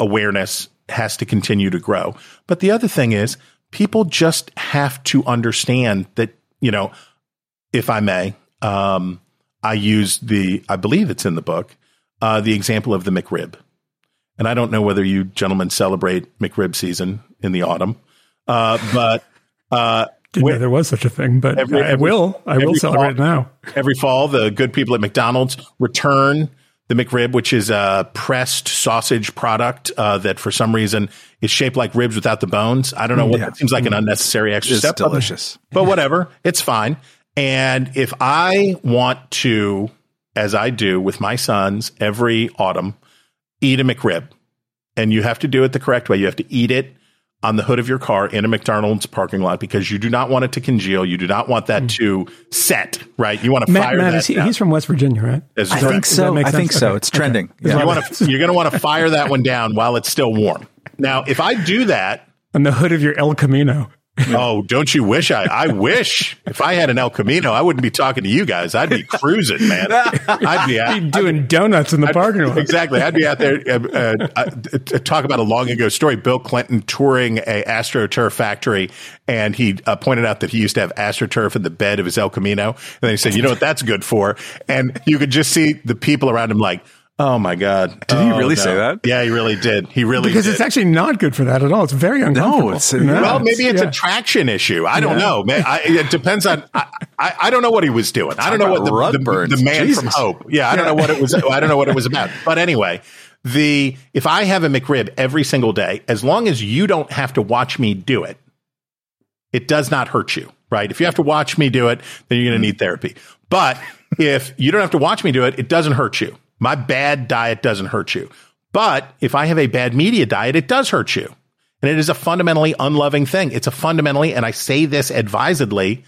awareness has to continue to grow. But the other thing is, people just have to understand that, you know, if I may, um, I use the, I believe it's in the book, uh, the example of the McRib. And I don't know whether you gentlemen celebrate McRib season in the autumn, uh, but uh, Didn't know there was such a thing, but Every- I will. I will celebrate it fall- now. every fall, the good people at McDonald's return the McRib, which is a pressed sausage product uh, that for some reason is shaped like ribs without the bones. I don't know what Yeah. that seems like an unnecessary extra It's step. delicious. but whatever, it's fine. And if I want to, as I do with my sons every autumn, eat a McRib, and you have to do it the correct way, you have to eat it on the hood of your car in a McDonald's parking lot because you do not want it to congeal. You do not want that hmm. to set, right? You want to Matt, fire Matt that is he, he's from West Virginia, right? That's I correct. think so. make I think so. Okay. It's trending. You Yeah. want to, you're going to want to fire that one down while it's still warm. Now, if I do that, On the hood of your El Camino. (laughs) Oh, don't you wish I? I wish if I had an El Camino, I wouldn't be talking to you guys. I'd be cruising, man. I'd be out. Doing donuts in the parking lot. Exactly. I'd be out there. Uh, uh, uh, to talk about a long ago story. Bill Clinton touring a AstroTurf factory, and he uh, pointed out that he used to have AstroTurf in the bed of his El Camino. And then he said, "You know what that's good for?" And you could just see the people around him like. Oh my God! Did he Oh, really no. say that? Yeah, he really did. He really did. Because did. it's actually not good for that at all. It's very uncomfortable. it's- No, Well, maybe it's yeah. a traction issue. I don't Yeah. know. Man, I, it depends on. I, I, I don't know what he was doing. I don't know what about the, the, the man Jesus. from Hope. Yeah, I don't know what it was. I don't know what it was about. But anyway, the if I have a McRib every single day, as long as you don't have to watch me do it, it does not hurt you, right? If you have to watch me do it, then you're going to need therapy. But if you don't have to watch me do it, it doesn't hurt you. My bad diet doesn't hurt you. But if I have a bad media diet, it does hurt you. And it is a fundamentally unloving thing. It's a fundamentally, and I say this advisedly,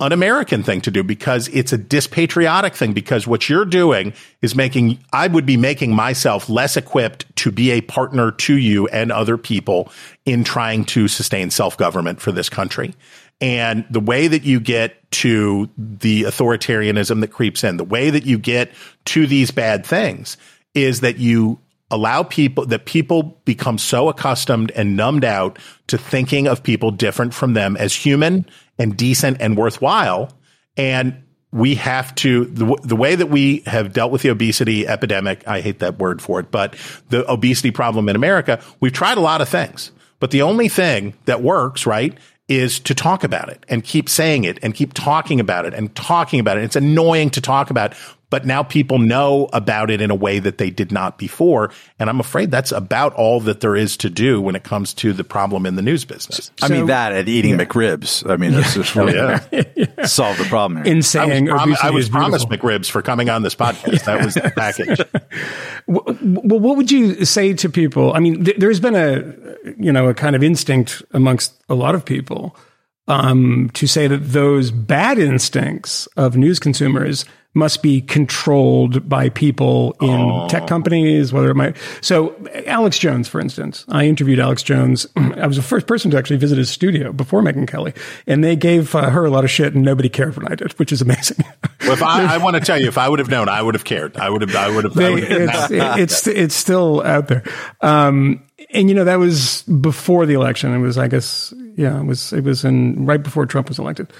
un American thing to do because it's a dispatriotic thing. Because what you're doing is making, I would be making myself less equipped to be a partner to you and other people in trying to sustain self government for this country. And the way that you get to the authoritarianism that creeps in, the way that you get to these bad things is that you allow people that people become so accustomed and numbed out to thinking of people different from them as human and decent and worthwhile. And we have to the, the way that we have dealt with the obesity epidemic i hate that word for it but the obesity problem in america we've tried a lot of things. But the only thing that works right is to talk about it and keep saying it and keep talking about it and talking about it. It's annoying to talk about but now people know about it in a way that they did not before. And I'm afraid that's about all that there is to do when it comes to the problem in the news business. I mean that and eating McRibs. I mean, that's just (laughs) oh, really yeah. (laughs) solve the problem here. in I was, saying prom- I was promised beautiful. McRibs for coming on this podcast. That was the (laughs) package. Well, what would you say to people? I mean, th- there's been a you know a kind of instinct amongst a lot of people um, to say that those bad instincts of news consumers must be controlled by people in tech companies, whether it might. So, Alex Jones, for instance, I interviewed Alex Jones. (clears throat) I was the first person to actually visit his studio before Megyn Kelly, and they gave uh, her a lot of shit, and nobody cared when I did, which is amazing. Well, if I, I want to tell you, if I would have known, I would have cared. I would have. I would have. I would have it's, it's it's still out there, um, and you know that was before the election. It was, I guess, yeah, it was it was in right before Trump was elected,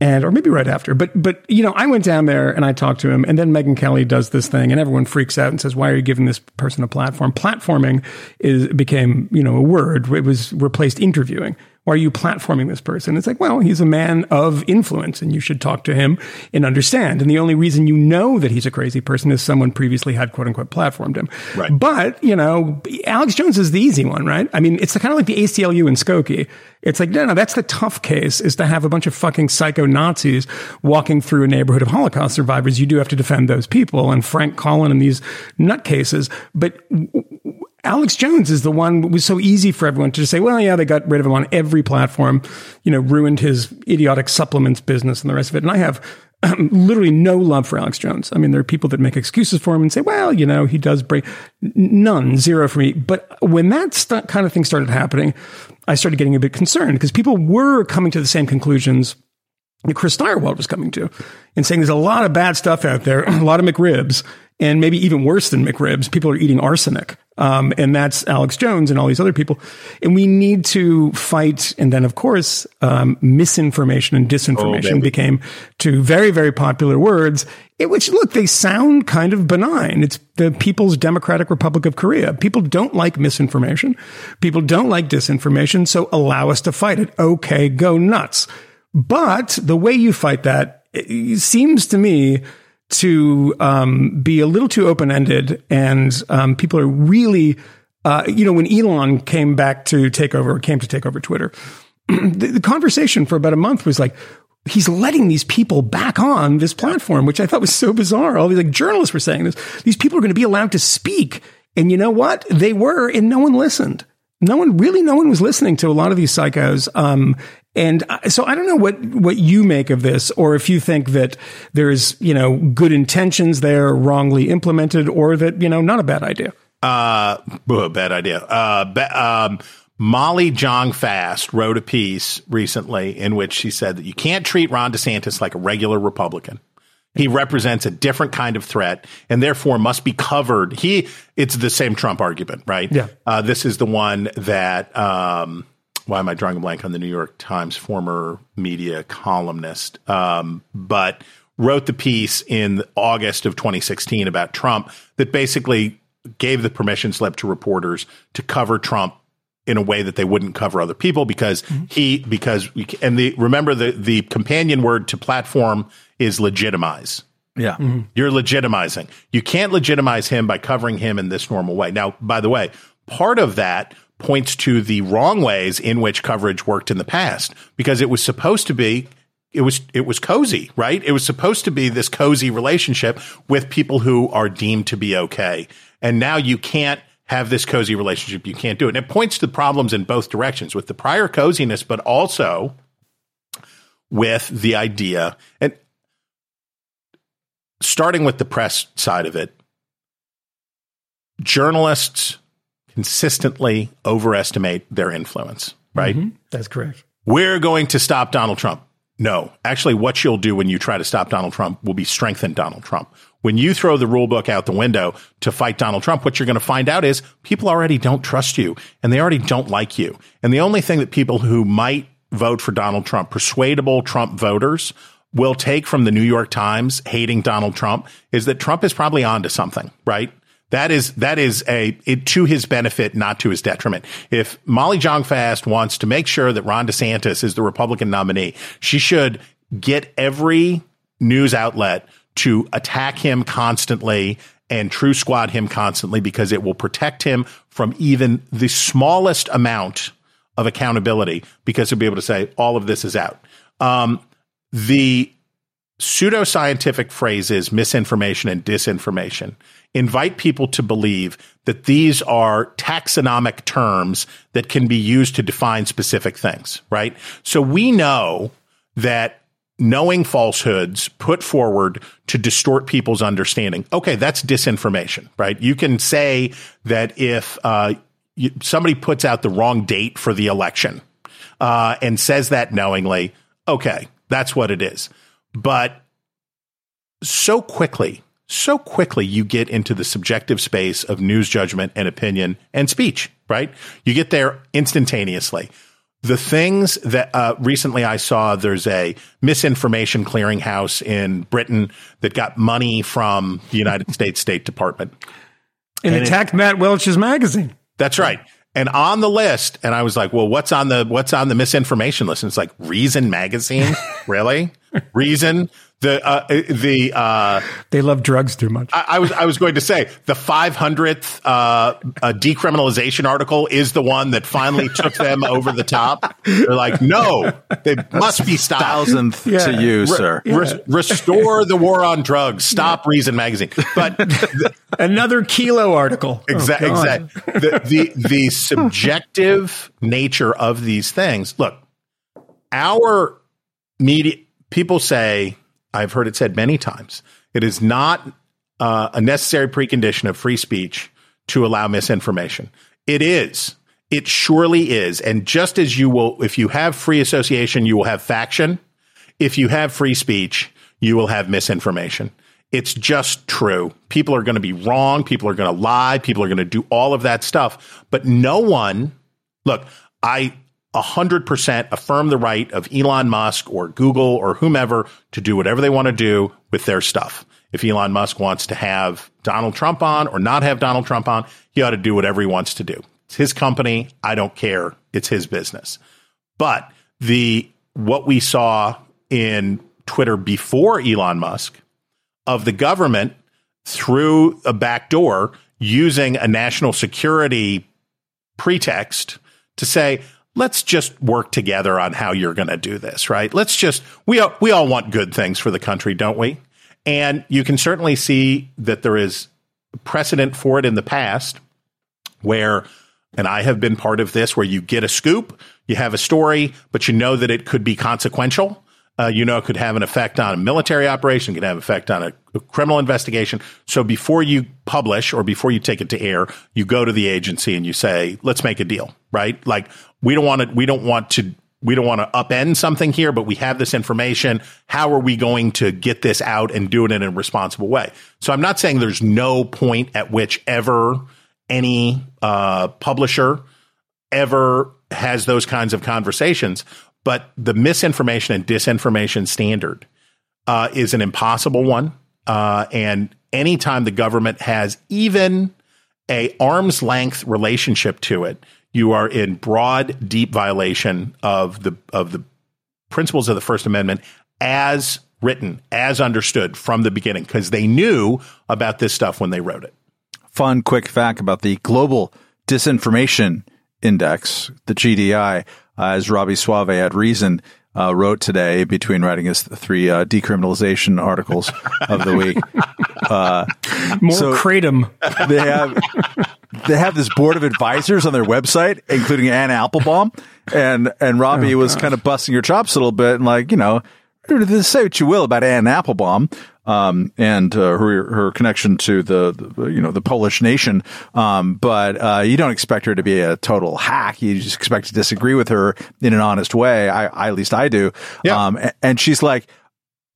and or maybe right after. But but you know, I went down there and I talked to him, and then Megyn Kelly does this thing, and everyone freaks out and says, "Why are you giving this person a platform?" Platforming is became you know a word. It was replaced interviewing. Why are you platforming this person? It's like, well, he's a man of influence and you should talk to him and understand. And the only reason you know that he's a crazy person is someone previously had quote unquote platformed him. Right. But, you know, Alex Jones is the easy one, right? I mean, it's kind of like the ACLU in Skokie. It's like, no, no, that's the tough case is to have a bunch of fucking psycho Nazis walking through a neighborhood of Holocaust survivors. You do have to defend those people and Frank Collin and these nutcases. But Alex Jones is the one was so easy for everyone to just say, well, yeah, they got rid of him on every platform, you know, ruined his idiotic supplements business and the rest of it. And I have um, literally no love for Alex Jones. I mean, there are people that make excuses for him and say, well, you know, he does break none, zero for me. But when that st- kind of thing started happening, I started getting a bit concerned because people were coming to the same conclusions that Chris Stirewalt was coming to and saying there's a lot of bad stuff out there, (clears throat) a lot of McRibs, and maybe even worse than McRibs, people are eating arsenic. Um, and that's Alex Jones and all these other people. And we need to fight. And then, of course, um, misinformation and disinformation Oh, became two very, very popular words, in which, look, they sound kind of benign. It's the People's Democratic Republic of Korea. People don't like misinformation. People don't like disinformation. So allow us to fight it. Okay, go nuts. But the way you fight that it seems to me to um, be a little too open ended, and um, people are really, uh, you know, when Elon came back to take over, came to take over Twitter, (clears throat) the, the conversation for about a month was like. He's letting these people back on this platform, which I thought was so bizarre. All these like journalists were saying this. These people are going to be allowed to speak. And you know what? They were, and no one listened. No one, really, no one was listening to a lot of these psychos. Um, and so I don't know what, what you make of this, or if you think that there's, you know, good intentions there wrongly implemented, or that, you know, not a bad idea. Uh, bad idea. Uh, ba- um, Molly Jong Fast wrote a piece recently in which she said that you can't treat Ron DeSantis like a regular Republican. He represents a different kind of threat and therefore must be covered. He, it's the same Trump argument, right? Yeah. Uh, this is the one that, um, why am I drawing a blank on the New York Times former media columnist? Um, but wrote the piece in August of 2016 about Trump that basically gave the permission slip to reporters to cover Trump in a way that they wouldn't cover other people because he because we, and the remember the the companion word to platform is legitimize. Yeah. Mm-hmm. You're legitimizing. You can't legitimize him by covering him in this normal way. Now, by the way, part of that points to the wrong ways in which coverage worked in the past because it was supposed to be it was it was cozy, right? It was supposed to be this cozy relationship with people who are deemed to be okay. And now you can't have this cozy relationship. You can't do it. And it points to problems in both directions with the prior coziness, but also with the idea and starting with the press side of it, journalists consistently overestimate their influence, right? Mm-hmm. That's correct. We're going to stop Donald Trump. No, actually, what you'll do when you try to stop Donald Trump will be strengthen Donald Trump. When you throw the rule book out the window to fight Donald Trump, what you're going to find out is people already don't trust you and they already don't like you. And the only thing that people who might vote for Donald Trump, persuadable Trump voters, will take from the New York Times hating Donald Trump is that Trump is probably onto something, right? That is that is a it, to his benefit, not to his detriment. If Molly Jong Fast wants to make sure that Ron DeSantis is the Republican nominee, she should get every news outlet to attack him constantly and true squad him constantly because it will protect him from even the smallest amount of accountability because he'll be able to say all of this is out. Um, the pseudoscientific phrases misinformation and disinformation invite people to believe that these are taxonomic terms that can be used to define specific things, right? So we know that knowing falsehoods put forward to distort people's understanding. Okay, that's disinformation, right? You can say that if uh, somebody puts out the wrong date for the election uh, and says that knowingly, okay, that's what it is. But so quickly, so quickly you get into the subjective space of news judgment and opinion and speech, right? You get there instantaneously. The things that uh, recently I saw, there's a misinformation clearinghouse in Britain that got money from the United (laughs) States State Department. And, And it- attacked Matt Welch's magazine. That's right. And on the list, and I was like, well, what's on the what's on the misinformation list? And it's like Reason Magazine, (laughs) really? Reason the uh, the uh, They love drugs too much. I, I was I was going to say the 500th uh, uh, decriminalization article is the one that finally (laughs) took them over the top. They're like, no, they must be stopped. Thousandth Yeah. to you, sir. Re- restore the war on drugs. Stop Reason magazine. But (laughs) the, Another kilo article. (laughs) Oh, exa- the, the the subjective nature of these things. Look, our media people say I've heard it said many times. It is not uh, a necessary precondition of free speech to allow misinformation. It is. It surely is. And just as you will, if you have free association, you will have faction. If you have free speech, you will have misinformation. It's just true. People are going to be wrong. People are going to lie. People are going to do all of that stuff. But no one, look, I 100% affirm the right of Elon Musk or Google or whomever to do whatever they want to do with their stuff. If Elon Musk wants to have Donald Trump on or not have Donald Trump on, he ought to do whatever he wants to do. It's his company. I don't care. It's his business. But the what we saw in Twitter before Elon Musk of the government through a back door using a national security pretext to say, let's just work together on how you're going to do this, right? Let's just we all, we all want good things for the country, don't we? And you can certainly see that there is precedent for it in the past where and I have been part of this where you get a scoop, you have a story, but you know that it could be consequential. Uh, you know, could have an effect on a military operation, could have effect on a, a criminal investigation. So before you publish or before you take it to air, you go to the agency and you say, let's make a deal, right? Like we don't want to, we don't want to, we don't want to upend something here, but we have this information. How are we going to get this out and do it in a responsible way? So I'm not saying there's no point at which ever any uh, publisher ever has those kinds of conversations. But the misinformation and disinformation standard uh, is an impossible one. Uh, and anytime the government has even a arm's length relationship to it, you are in broad, deep violation of the of the principles of the First Amendment as written, as understood from the beginning, because they knew about this stuff when they wrote it. Fun, quick fact about the Global Disinformation Index, the GDI, uh, as Robby Soave at Reason uh, wrote today between writing his three uh, decriminalization articles of the week. (laughs) More so- kratom. (laughs) They have they have this board of advisors on their website, including Anne Applebaum, and and Robby was kind of busting your chops a little bit, and like you know, say what you will about Anne Applebaum. Um, and uh, her her connection to the, the you know the Polish nation, um, but uh, you don't expect her to be a total hack. You just expect to disagree with her in an honest way. I, I at least I do. Yeah. Um, and she's like,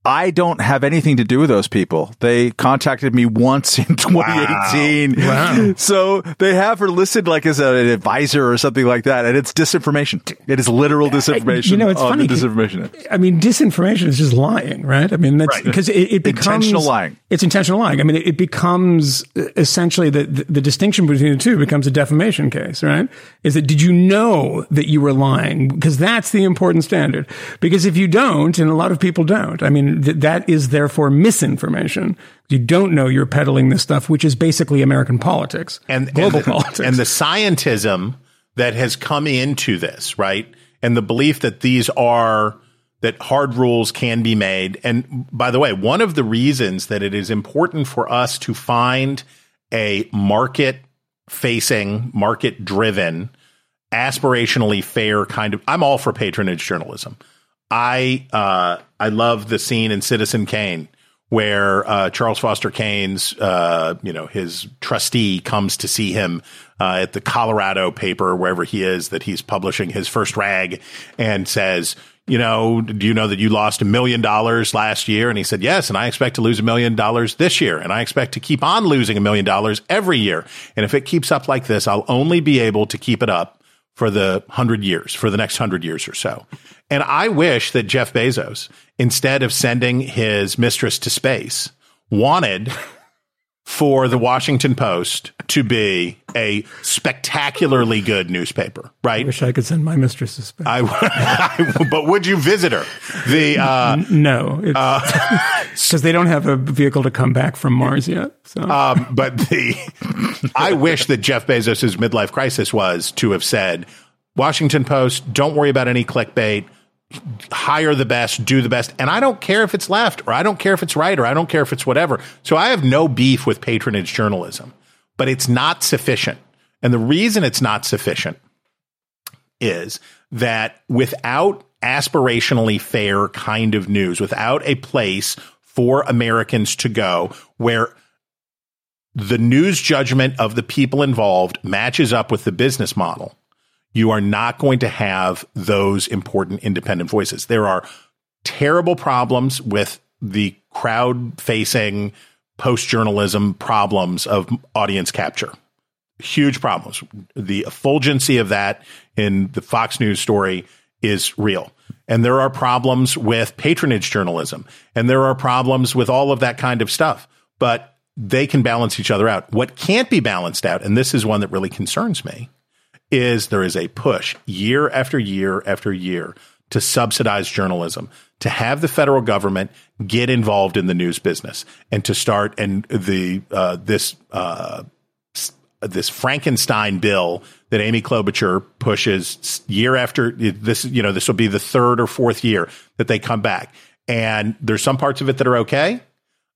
I don't have anything to do with those people. They contacted me once in (laughs) 2018. Wow. So they have her listed like as an advisor or something like that. And it's disinformation. It is literal disinformation. You know, it's on funny. Disinformation. I mean, disinformation is just lying, right? I mean, that's Right. because it, it becomes Intentional lying. It's intentional lying. I mean, it, it becomes uh, essentially the, the the distinction between the two becomes a defamation case, right? Is that did you know that you were lying? Because that's the important standard. Because if you don't, and a lot of people don't, I mean, th- that is therefore misinformation. You don't know you're peddling this stuff, which is basically American politics and global and the, politics. and the scientism that has come into this, right? And the belief that these are that hard rules can be made. And by the way, one of the reasons that it is important for us to find a market facing, market driven, aspirationally fair kind of I'm all for patronage journalism. I uh, I love the scene in Citizen Kane where uh, Charles Foster Kane's uh, you know his trustee comes to see him uh, at the Colorado paper wherever he is that he's publishing his first rag and says. You know, do you know that you lost a million dollars last year? And he said, yes. And I expect to lose a million dollars this year. And I expect to keep on losing a million dollars every year. And if it keeps up like this, I'll only be able to keep it up for the hundred years, for the next hundred years or so. And I wish that Jeff Bezos, instead of sending his mistress to space, wanted for the Washington Post to be a spectacularly good newspaper, right? I Wish I could send my mistress to Spain. I, (laughs) but would you visit her? The uh, no, because (laughs) they don't have a vehicle to come back from Mars yet. So um, but the I wish that Jeff Bezos' midlife crisis was to have said, Washington Post, don't worry about any clickbait. Hire the best, do the best. And I don't care if it's left or I don't care if it's right or I don't care if it's whatever. So I have no beef with patronage journalism, but it's not sufficient. And the reason it's not sufficient is that without aspirationally fair kind of news, without a place for Americans to go where the news judgment of the people involved matches up with the business model, you are not going to have those important independent voices. There are terrible problems with the crowd facing post journalism problems of audience capture. Huge problems. The effulgency of that in the Fox News story is real. And there are problems with patronage journalism, and there are problems with all of that kind of stuff. But they can balance each other out. What can't be balanced out, and this is one that really concerns me, is there is a push year after year after year to subsidize journalism, to have the federal government get involved in the news business, and to start and the uh, this uh, this Frankenstein bill that Amy Klobuchar pushes year after this. You know, this will be the third or fourth year that they come back, and there's some parts of it that are okay,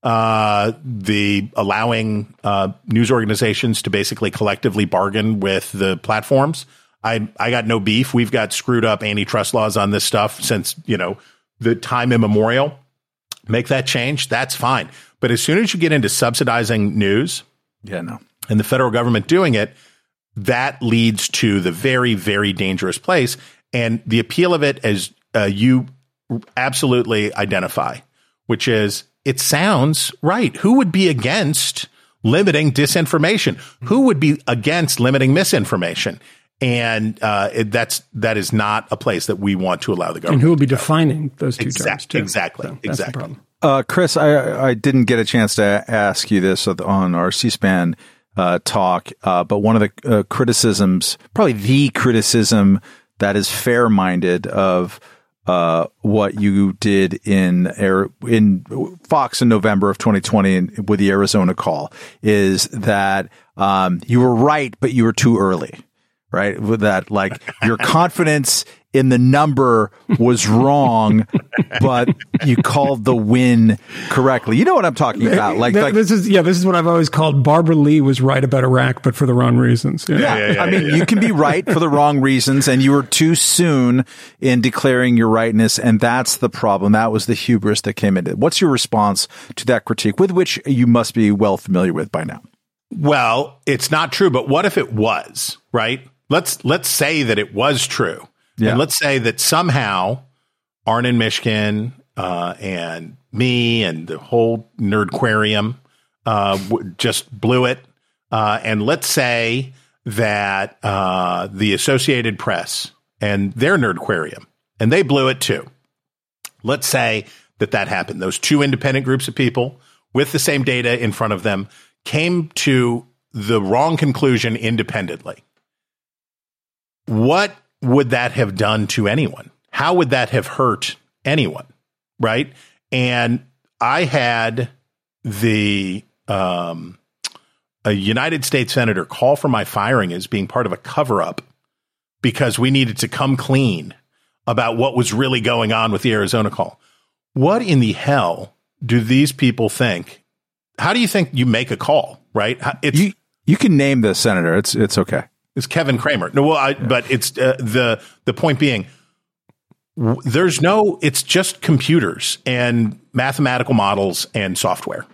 uh, the allowing uh, news organizations to basically collectively bargain with the platforms. I I got no beef. We've got screwed up antitrust laws on this stuff since you know the time immemorial. Make that change. That's fine. But as soon as you get into subsidizing news, Yeah, no. and the federal government doing it, that leads to the very, very dangerous place. And the appeal of it, as uh, you absolutely identify, which is it sounds right. Who would be against limiting disinformation? Who would be against limiting misinformation? And uh, it, that's that is not a place that we want to allow the government. and who will be defining those two Exact- terms? Too. exactly, So that's the exactly. problem. Uh, Chris, I, I didn't get a chance to ask you this on our C-SPAN uh, talk, uh, but one of the uh, criticisms, probably the criticism that is fair-minded of uh, what you did in Air, in Fox in November of 2020 and with the Arizona call, is that um, you were right, but you were too early. Right, with that, like your (laughs) confidence in the number was wrong, (laughs) but you called the win correctly. You know what I'm talking about? Like, like this is yeah, this is what I've always called Barbara Lee was right about Iraq, but for the wrong reasons. Yeah. Yeah, I mean, you can be right for the wrong reasons, and you were too soon in declaring your rightness, and that's the problem. That was the hubris that came into it. What's your response to that critique, with which you must be well familiar with by now? Well, it's not true, but what if it was, right? Let's let's say that it was true. Yeah. And let's say that somehow Arnon Mishkin uh, and me and the whole Nerdquarium uh, w- just blew it. Uh, and let's say that uh, the Associated Press and their Nerdquarium, and they blew it too. Let's say that that happened. Those two independent groups of people with the same data in front of them came to the wrong conclusion independently. What would that have done to anyone? How would that have hurt anyone? Right. And I had the um, a United States senator call for my firing as being part of a cover up because we needed to come clean about what was really going on with the Arizona call. What in the hell do these people think? How do you think you make a call? Right? It's You you can name the senator. It's it's okay. It's Kevin Cramer. No, well, I, but it's uh, the the point being, w- there's no. It's just computers and mathematical models and software.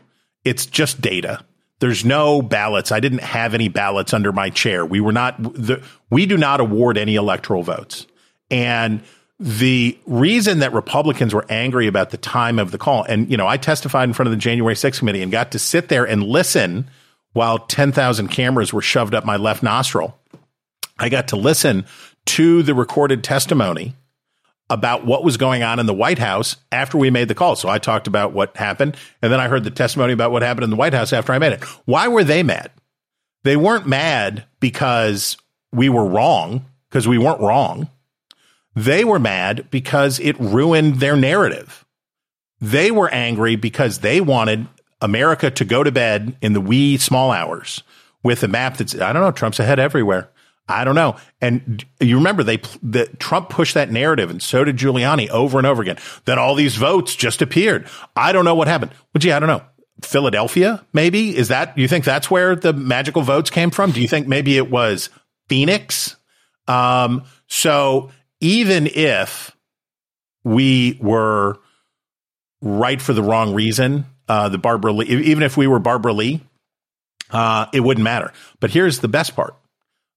It's just data. There's no ballots. I didn't have any ballots under my chair. We were not. The, we do not award any electoral votes. And the reason that Republicans were angry about the time of the call, and you know, I testified in front of the January 6th committee and got to sit there and listen while 10,000 cameras were shoved up my left nostril. I got to listen to the recorded testimony about what was going on in the White House after we made the call. So I talked about what happened, and then I heard the testimony about what happened in the White House after I made it. Why were they mad? They weren't mad because we were wrong, because we weren't wrong. They were mad because it ruined their narrative. They were angry because they wanted America to go to bed in the wee small hours with a map that's, I don't know, Trump's ahead everywhere. I don't know. And you remember they that Trump pushed that narrative, and so did Giuliani over and over again. That all these votes just appeared. I don't know what happened. Well, gee, I don't know. Philadelphia, maybe is that? You think that's where the magical votes came from? Do you think maybe it was Phoenix? Um, so even if we were right for the wrong reason, uh, the Barbara Lee, even if we were Barbara Lee, uh, it wouldn't matter. But here's the best part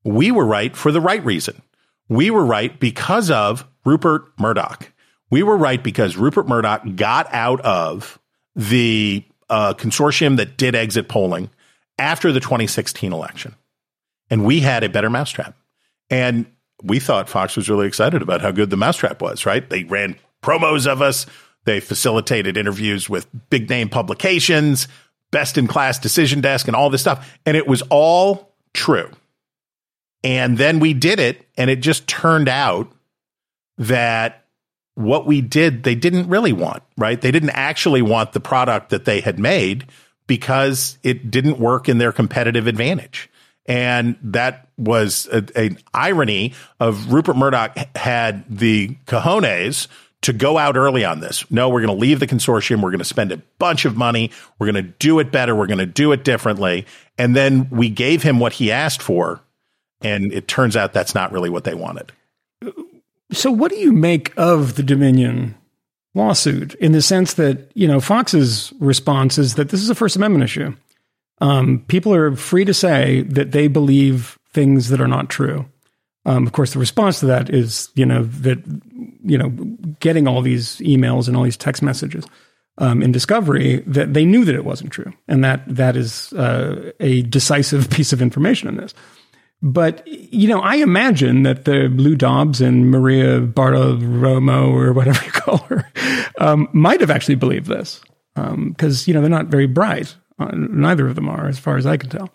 we were right for the right reason. We were right because of Rupert Murdoch. We were right because Rupert Murdoch got out of the uh, consortium that did exit polling after the 2016 election. And we had a better mousetrap. And we thought Fox was really excited about how good the mousetrap was, right? They ran promos of us, they facilitated interviews with big name publications, best in class decision desk, and all this stuff. And it was all true. And then we did it, and it just turned out that what we did, they didn't really want, right? They didn't actually want the product that they had made because it didn't work in their competitive advantage. And that was an irony of Rupert Murdoch had the cojones to go out early on this. No, we're going to leave the consortium. We're going to spend a bunch of money. We're going to do it better. We're going to do it differently. And then we gave him what he asked for. And it turns out that's not really what they wanted. So, what do you make of the Dominion lawsuit in the sense that, you know, Fox's response is that this is a First Amendment issue? Um, people are free to say that they believe things that are not true. Um, of course, the response to that is, you know, that, you know, getting all these emails and all these text messages um, in Discovery that they knew that it wasn't true, and that that is uh, a decisive (laughs) piece of information in this. But you know, I imagine that the Lou Dobbs and Maria Bartiromo or whatever you call her um, might have actually believed this because um, you know they're not very bright. Uh, neither of them are, as far as I can tell.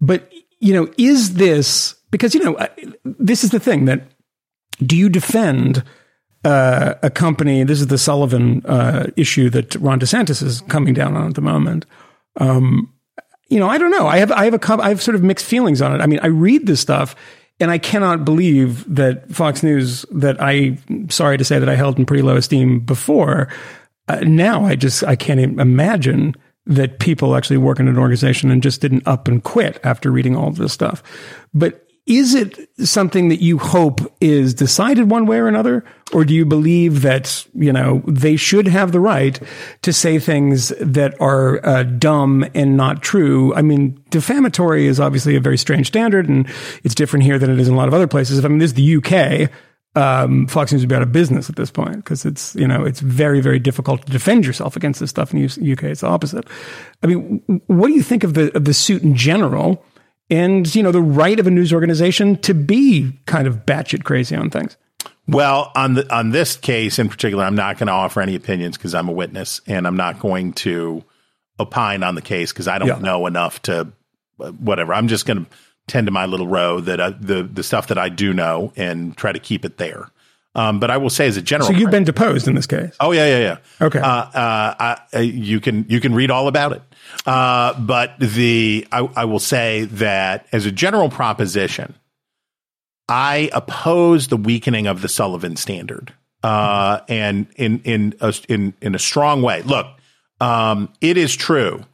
But you know, is this because you know uh, this is the thing that do you defend uh, a company? This is the Sullivan uh, issue that Ron DeSantis is coming down on at the moment. Um, you know, I don't know. I have I have a I have sort of mixed feelings on it. I mean, I read this stuff and I cannot believe that Fox News that I sorry to say that I held in pretty low esteem before. Uh, now I just I can't imagine that people actually work in an organization and just didn't up and quit after reading all of this stuff. But is it something that you hope is decided one way or another? Or do you believe that, you know, they should have the right to say things that are uh, dumb and not true? I mean, defamatory is obviously a very strange standard and it's different here than it is in a lot of other places. If I mean, this is the UK. Um, Fox News would be out of business at this point because it's, you know, it's very, very difficult to defend yourself against this stuff in the UK. It's the opposite. I mean, what do you think of the, of the suit in general? And you know the right of a news organization to be kind of batshit crazy on things. Well, on the on this case in particular, I'm not going to offer any opinions because I'm a witness, and I'm not going to opine on the case because I don't yeah. know enough to uh, whatever. I'm just going to tend to my little row that uh, the the stuff that I do know and try to keep it there. Um, but I will say, as a general, so you've been deposed in this case. Oh yeah, yeah, yeah. Okay. Uh, uh, I, you can you can read all about it. Uh, but the I, I will say that as a general proposition, I oppose the weakening of the Sullivan Standard, uh, and in in a, in in a strong way. Look, um, it is true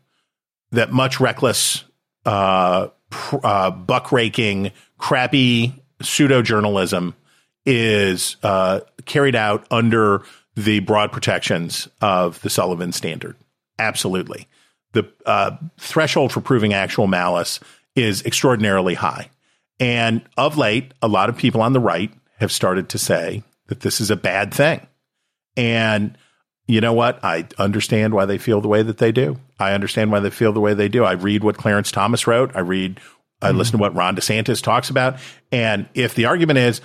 that much reckless, uh, pr- uh, buck raking, crappy pseudo journalism is uh, carried out under the broad protections of the Sullivan Standard. Absolutely. The uh, threshold for proving actual malice is extraordinarily high. And of late, a lot of people on the right have started to say that this is a bad thing. And you know what? I understand why they feel the way that they do. I understand why they feel the way they do. I read what Clarence Thomas wrote. I read, I mm-hmm. listen to what Ron DeSantis talks about. And if the argument is,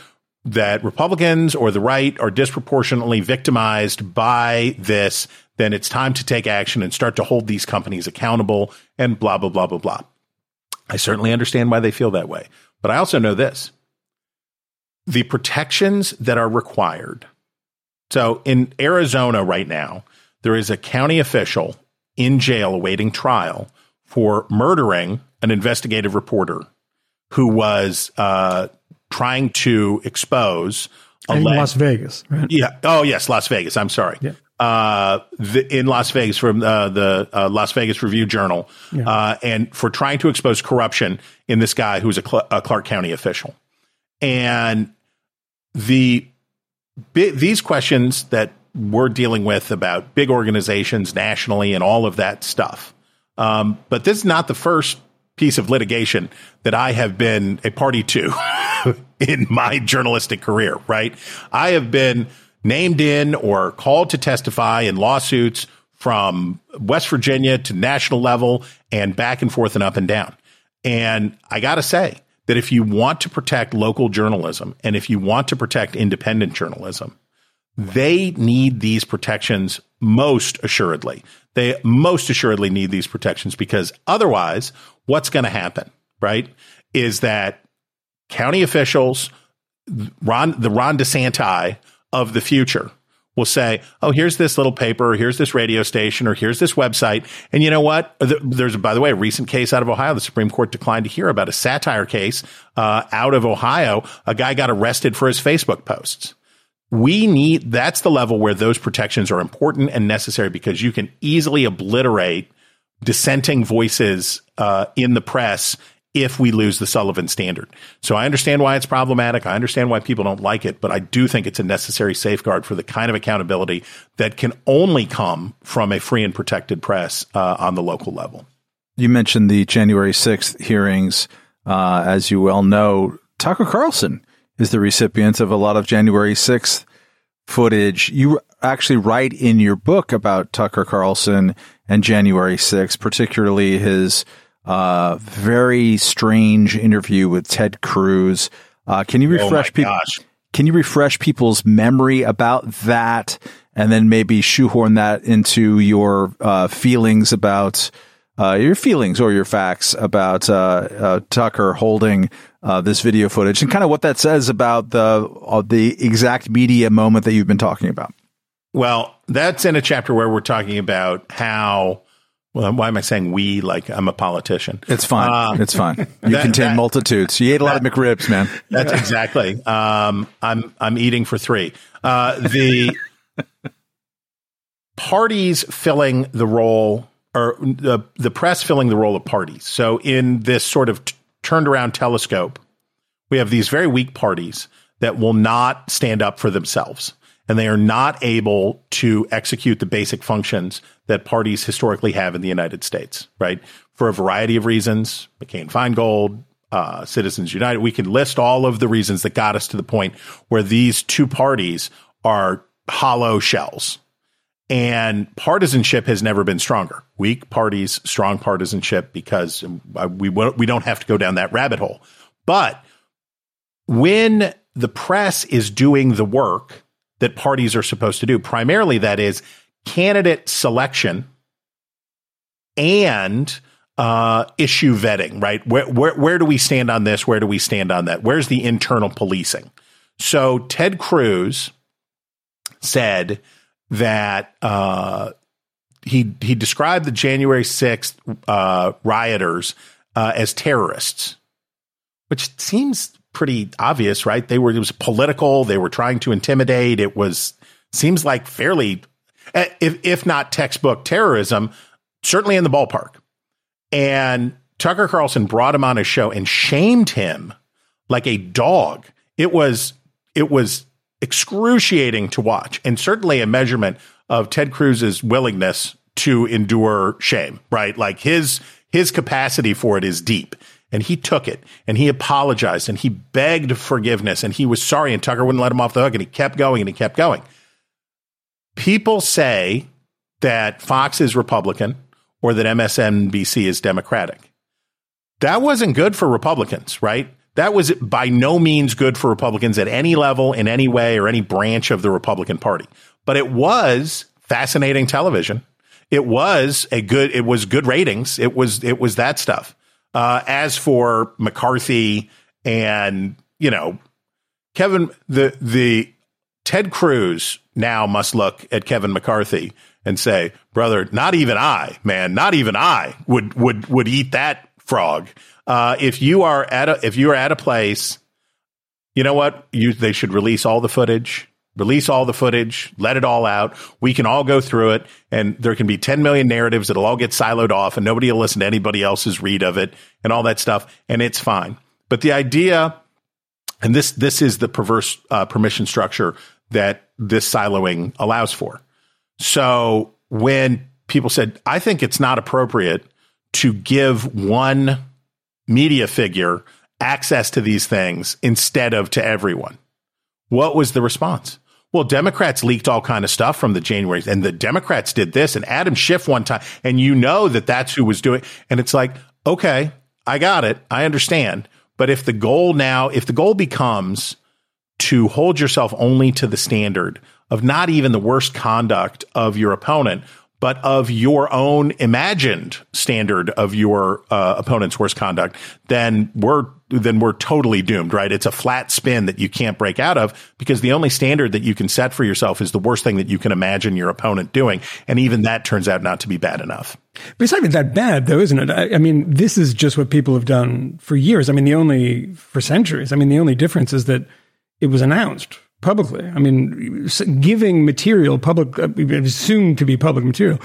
that Republicans or the right are disproportionately victimized by this, then it's time to take action and start to hold these companies accountable and blah, blah, blah, blah, blah. I certainly understand why they feel that way. But I also know this the protections that are required. So in Arizona right now, there is a county official in jail awaiting trial for murdering an investigative reporter who was uh, trying to expose a. in Las Vegas. Right? Yeah. Oh, yes, Las Vegas. I'm sorry. Yeah. Uh, the, in Las Vegas from uh, the uh, Las Vegas Review Journal, yeah. Uh, and for trying to expose corruption in this guy who was a, Cl- a Clark County official, and the these questions that we're dealing with about big organizations nationally and all of that stuff. Um, but this is not the first piece of litigation that I have been a party to (laughs) in my journalistic career, right? I have been named in or called to testify in lawsuits from West Virginia to national level and back and forth and up and down. And I got to say that if you want to protect local journalism and if you want to protect independent journalism, they need these protections most assuredly. They most assuredly need these protections because otherwise, what's going to happen, right? Is that county officials, Ron, the Ron DeSanti of the future will say, oh, here's this little paper, or here's this radio station, or here's this website. And you know what? There's, by the way, a recent case out of Ohio. The Supreme Court declined to hear about a satire case uh, out of Ohio. A guy got arrested for his Facebook posts. We need, that's the level where those protections are important and necessary because you can easily obliterate dissenting voices uh, in the press if we lose the Sullivan standard. So I understand why it's problematic. I understand why people don't like it, but I do think it's a necessary safeguard for the kind of accountability that can only come from a free and protected press uh, on the local level. You mentioned the January 6th hearings. Uh, as you well know, Tucker Carlson is the recipient of a lot of January 6th footage. You actually write in your book about Tucker Carlson and January 6th, particularly his uh, very strange interview with Ted Cruz. Uh, can you oh refresh oh people? Can you refresh people's memory about that, and then maybe shoehorn that into your uh, feelings about uh, your feelings or your facts about uh, uh, Tucker holding this video footage, and kind of what that says about the the exact media moment that you've been talking about? Well, that's in a chapter where we're talking about how well, why am I saying we like I'm a politician? It's fine. Uh, it's fine. You that, contain that, multitudes. You ate a lot that, of McRibs, man. That's exactly. Um, I'm I'm eating for three. Uh, the parties filling the role, or the the press filling the role of parties. So in this sort of t- turned around telescope, we have these very weak parties that will not stand up for themselves and they are not able to execute the basic functions that parties historically have in the United States, right? For a variety of reasons, McCain Feingold, uh, Citizens United, we can list all of the reasons that got us to the point where these two parties are hollow shells. And partisanship has never been stronger. Weak parties, strong partisanship, because we we don't have to go down that rabbit hole. But when the press is doing the work that parties are supposed to do. Primarily, that is candidate selection and uh, issue vetting, right? Where, where, where do we stand on this? Where do we stand on that? Where's the internal policing? So Ted Cruz said that uh, he he described the January sixth uh, rioters uh, as terrorists, which seems pretty obvious, right? They were it was political. They were trying to intimidate. It was seems like fairly, eh, if if not textbook terrorism, certainly in the ballpark. And Tucker Carlson brought him on his show and shamed him like a dog. It was it was excruciating to watch, and certainly a measurement of Ted Cruz's willingness to endure shame. Right, like his his capacity for it is deep and he took it and he apologized and he begged forgiveness and he was sorry and Tucker wouldn't let him off the hook and he kept going and he kept going. People say that Fox is Republican or that MSNBC is Democratic. That wasn't good for Republicans, right? That was by no means good for Republicans at any level, in any way, or any branch of the Republican Party. But it was fascinating television. It was a good. It was good ratings. It was. It was that stuff. Uh, as for McCarthy and you know Kevin, the the Ted Cruz now must look at Kevin McCarthy and say, "Brother, not even I, man, not even I would would would eat that frog." Uh, if you are at a if you are at a place, you know what? You they should release all the footage. Release all the footage, let it all out. We can all go through it, and there can be 10 million narratives that'll all get siloed off, and nobody will listen to anybody else's read of it and all that stuff, and it's fine. But the idea, and this this is the perverse uh, permission structure that this siloing allows for. So when people said, I think it's not appropriate to give one media figure access to these things instead of to everyone. What was the response? Well, Democrats leaked all kind of stuff from the January, and the Democrats did this, and Adam Schiff one time, and you know that that's who was doing. And it's like, okay, I got it, I understand. But if the goal now, if the goal becomes to hold yourself only to the standard of not even the worst conduct of your opponent, but of your own imagined standard of your uh, opponent's worst conduct, then we're then we're totally doomed, right? It's a flat spin that you can't break out of because the only standard that you can set for yourself is the worst thing that you can imagine your opponent doing, and even that turns out not to be bad enough. But it's not even that bad, though, isn't it? I, I mean, this is just what people have done for years. I mean, the only for centuries. I mean, the only difference is that it was announced publicly. I mean, giving material public, uh, assumed to be public material,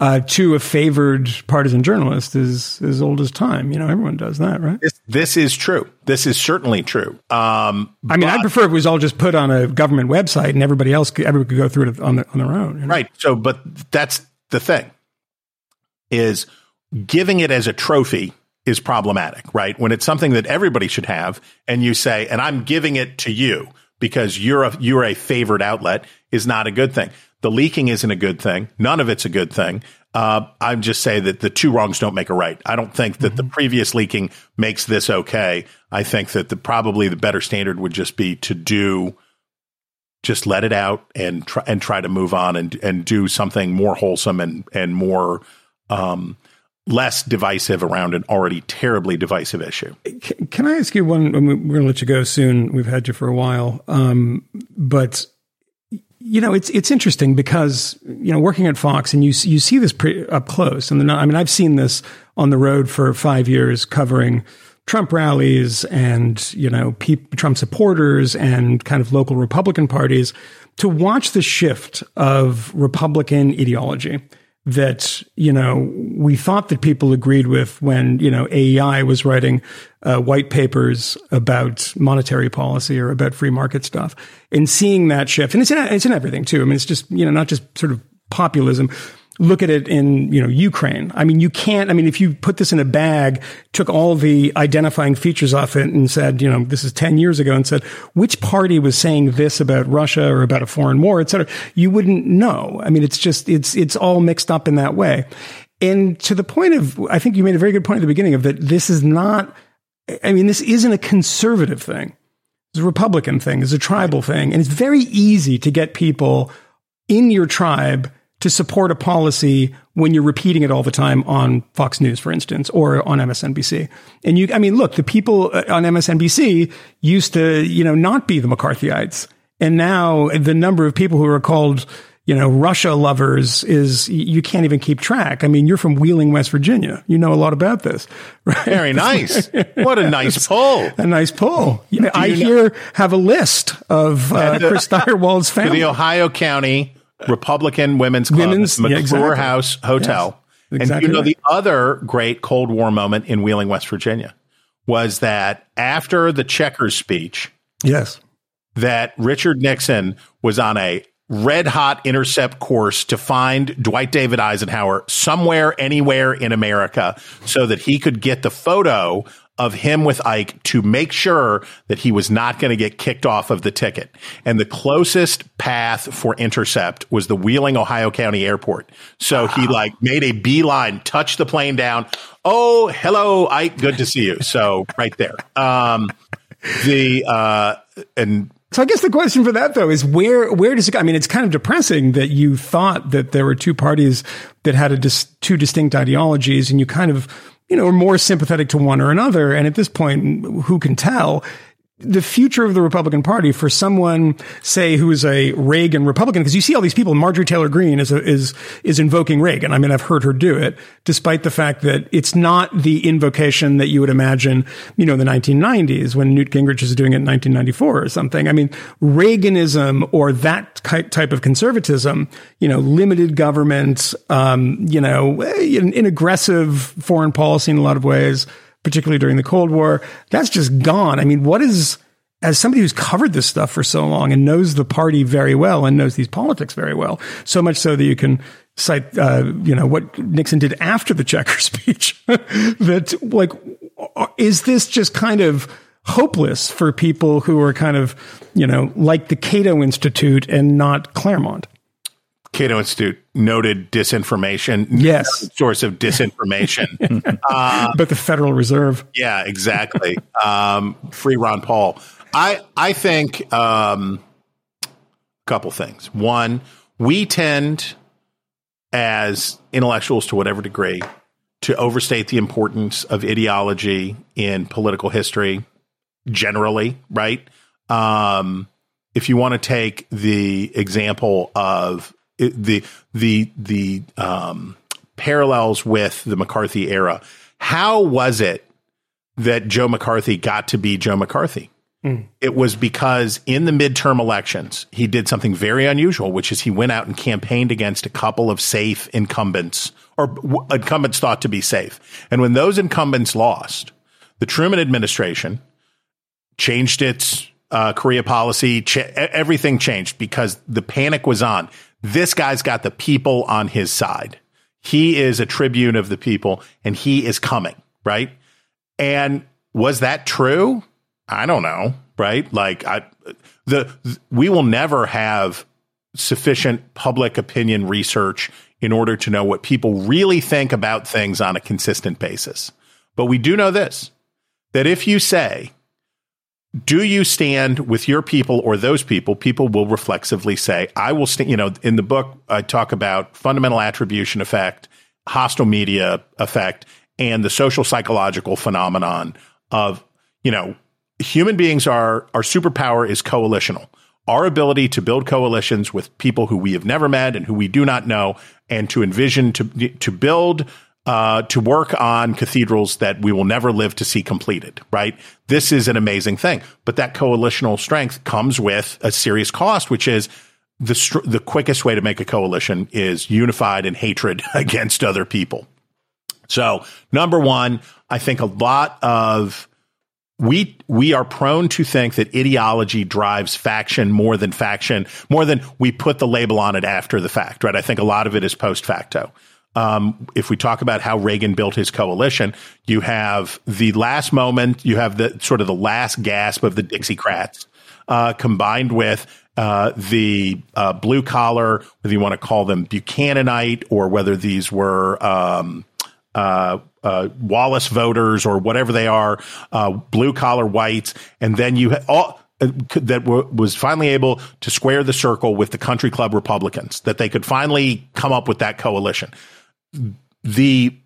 uh, to a favored partisan journalist is as old as time. You know, everyone does that, right? This, this is true. This is certainly true. Um, I mean, I'd prefer it was all just put on a government website and everybody else could, everyone could go through it on, the, on their own. You know? Right. So, but that's the thing is giving it as a trophy is problematic, right? When it's something that everybody should have and you say, and I'm giving it to you because you're a, you're a favored outlet is not a good thing. The leaking isn't a good thing. None of it's a good thing. Uh, I'm just say that the two wrongs don't make a right. I don't think that mm-hmm. the previous leaking makes this okay. I think that the probably the better standard would just be to do just let it out and try and try to move on and and do something more wholesome and and more um, less divisive around an already terribly divisive issue. Can I ask you one? We're going to let you go soon. We've had you for a while, um, but you know it's it's interesting because you know working at Fox and you you see this pre- up close. And I mean, I've seen this on the road for five years covering. Trump rallies and you know Trump supporters and kind of local Republican parties to watch the shift of Republican ideology that you know we thought that people agreed with when you know AEI was writing uh, white papers about monetary policy or about free market stuff, and seeing that shift, and it's in it's in everything too. I mean, it's just you know not just sort of populism, look at it in you know Ukraine. I mean, you can't. I mean, if you put this in a bag, took all the identifying features off it, and said, you know, this is ten years ago, and said which party was saying this about Russia or about a foreign war, et cetera, you wouldn't know. I mean, it's just it's it's all mixed up in that way. And to the point of, I think you made a very good point at the beginning of that. This is not. I mean, this isn't a conservative thing. It's a Republican thing. It's a tribal thing, and it's very easy to get people in your tribe to support a policy when you're repeating it all the time on Fox News, for instance, or on MSNBC. And you, I mean, look, the people uh, on MSNBC used to, you know, not be the McCarthyites. And now the number of people who are called, you know, Russia lovers is, you can't even keep track. I mean, you're from Wheeling, West Virginia. You know a lot about this, (laughs) right? Very nice. what a (laughs) nice poll. A nice poll. You know, I know? here have a list of uh, the, Chris Stirewalt's family. The Ohio County Republican Women's Club, Women's, McLure yeah, exactly. House Hotel. Yes, exactly and you know, right. the other great Cold War moment in Wheeling, West Virginia was that after the Checkers speech, yes, that Richard Nixon was on a red hot intercept course to find Dwight David Eisenhower somewhere, anywhere in America so that he could get the photo of him with Ike to make sure that he was not going to get kicked off of the ticket. And the closest path for intercept was the Wheeling, Ohio County Airport. So wow. he like made a beeline, touched the plane down. Oh, hello, Ike. Good to see you. So right there. Um, the uh, and So I guess the question for that though is where where does it? go? I mean, it's kind of depressing that you thought that there were two parties that had a dis, two distinct ideologies, and you kind of you know more sympathetic to one or another. And at this point, who can tell? The future of the Republican Party for someone, say, who is a Reagan Republican, because you see all these people. Marjorie Taylor Greene is a, is is invoking Reagan. I mean, I've heard her do it, despite the fact that it's not the invocation that you would imagine, you know, in the 1990s when Newt Gingrich is doing it in 1994 or something. I mean, Reaganism or that type of conservatism, you know, limited government, um, you know, in, in aggressive foreign policy in a lot of ways particularly during the Cold War. That's just gone. I mean, what is, as somebody who's covered this stuff for so long and knows the party very well and knows these politics very well, so much so that you can cite, uh, you know, what Nixon did after the Checker (laughs) speech, that like, is this just kind of hopeless for people who are kind of, you know, like the Cato Institute and not Claremont? Cato Institute noted disinformation. Yes. Source of disinformation. (laughs) uh, but the Federal Reserve. Yeah, exactly. um, free Ron Paul. I, I think um, a couple things. One, we tend, as intellectuals to whatever degree, to overstate the importance of ideology in political history generally, right? Um, if you want to take the example of the the the um, parallels with the McCarthy era. How was it that Joe McCarthy got to be Joe McCarthy? Mm. It was because in the midterm elections, he did something very unusual, which is he went out and campaigned against a couple of safe incumbents or w- incumbents thought to be safe. And when those incumbents lost, the Truman administration changed its uh, Korea policy. Ch- everything changed because the panic was on this guy's got the people on his side. He is a tribune of the people and he is coming, right? And was that true? I don't know, right? Like I the we will never have sufficient public opinion research in order to know what people really think about things on a consistent basis. But we do know this that if you say do you stand with your people or those people? People will reflexively say, I will stand. You know, in the book, I talk about fundamental attribution effect, hostile media effect, and the social psychological phenomenon of, you know, human beings are, our superpower is coalitional. Our ability to build coalitions with people who we have never met and who we do not know, and to envision to to build uh, to work on cathedrals that we will never live to see completed, right? This is an amazing thing. But that coalitional strength comes with a serious cost, which is the, str- the quickest way to make a coalition is unified in hatred (laughs) against other people. So, number one, I think a lot of we we are prone to think that ideology drives faction more than faction, more than we put the label on it after the fact, right? I think a lot of it is post facto. Um, if we talk about how Reagan built his coalition, you have the last moment, you have the sort of the last gasp of the Dixiecrats, uh, combined with uh, the uh, blue collar, whether you want to call them Buchananite or whether these were um, uh, uh, Wallace voters or whatever they are, uh, blue collar whites, and then you ha- all that was finally able to square the circle with the country club Republicans, that they could finally come up with that coalition the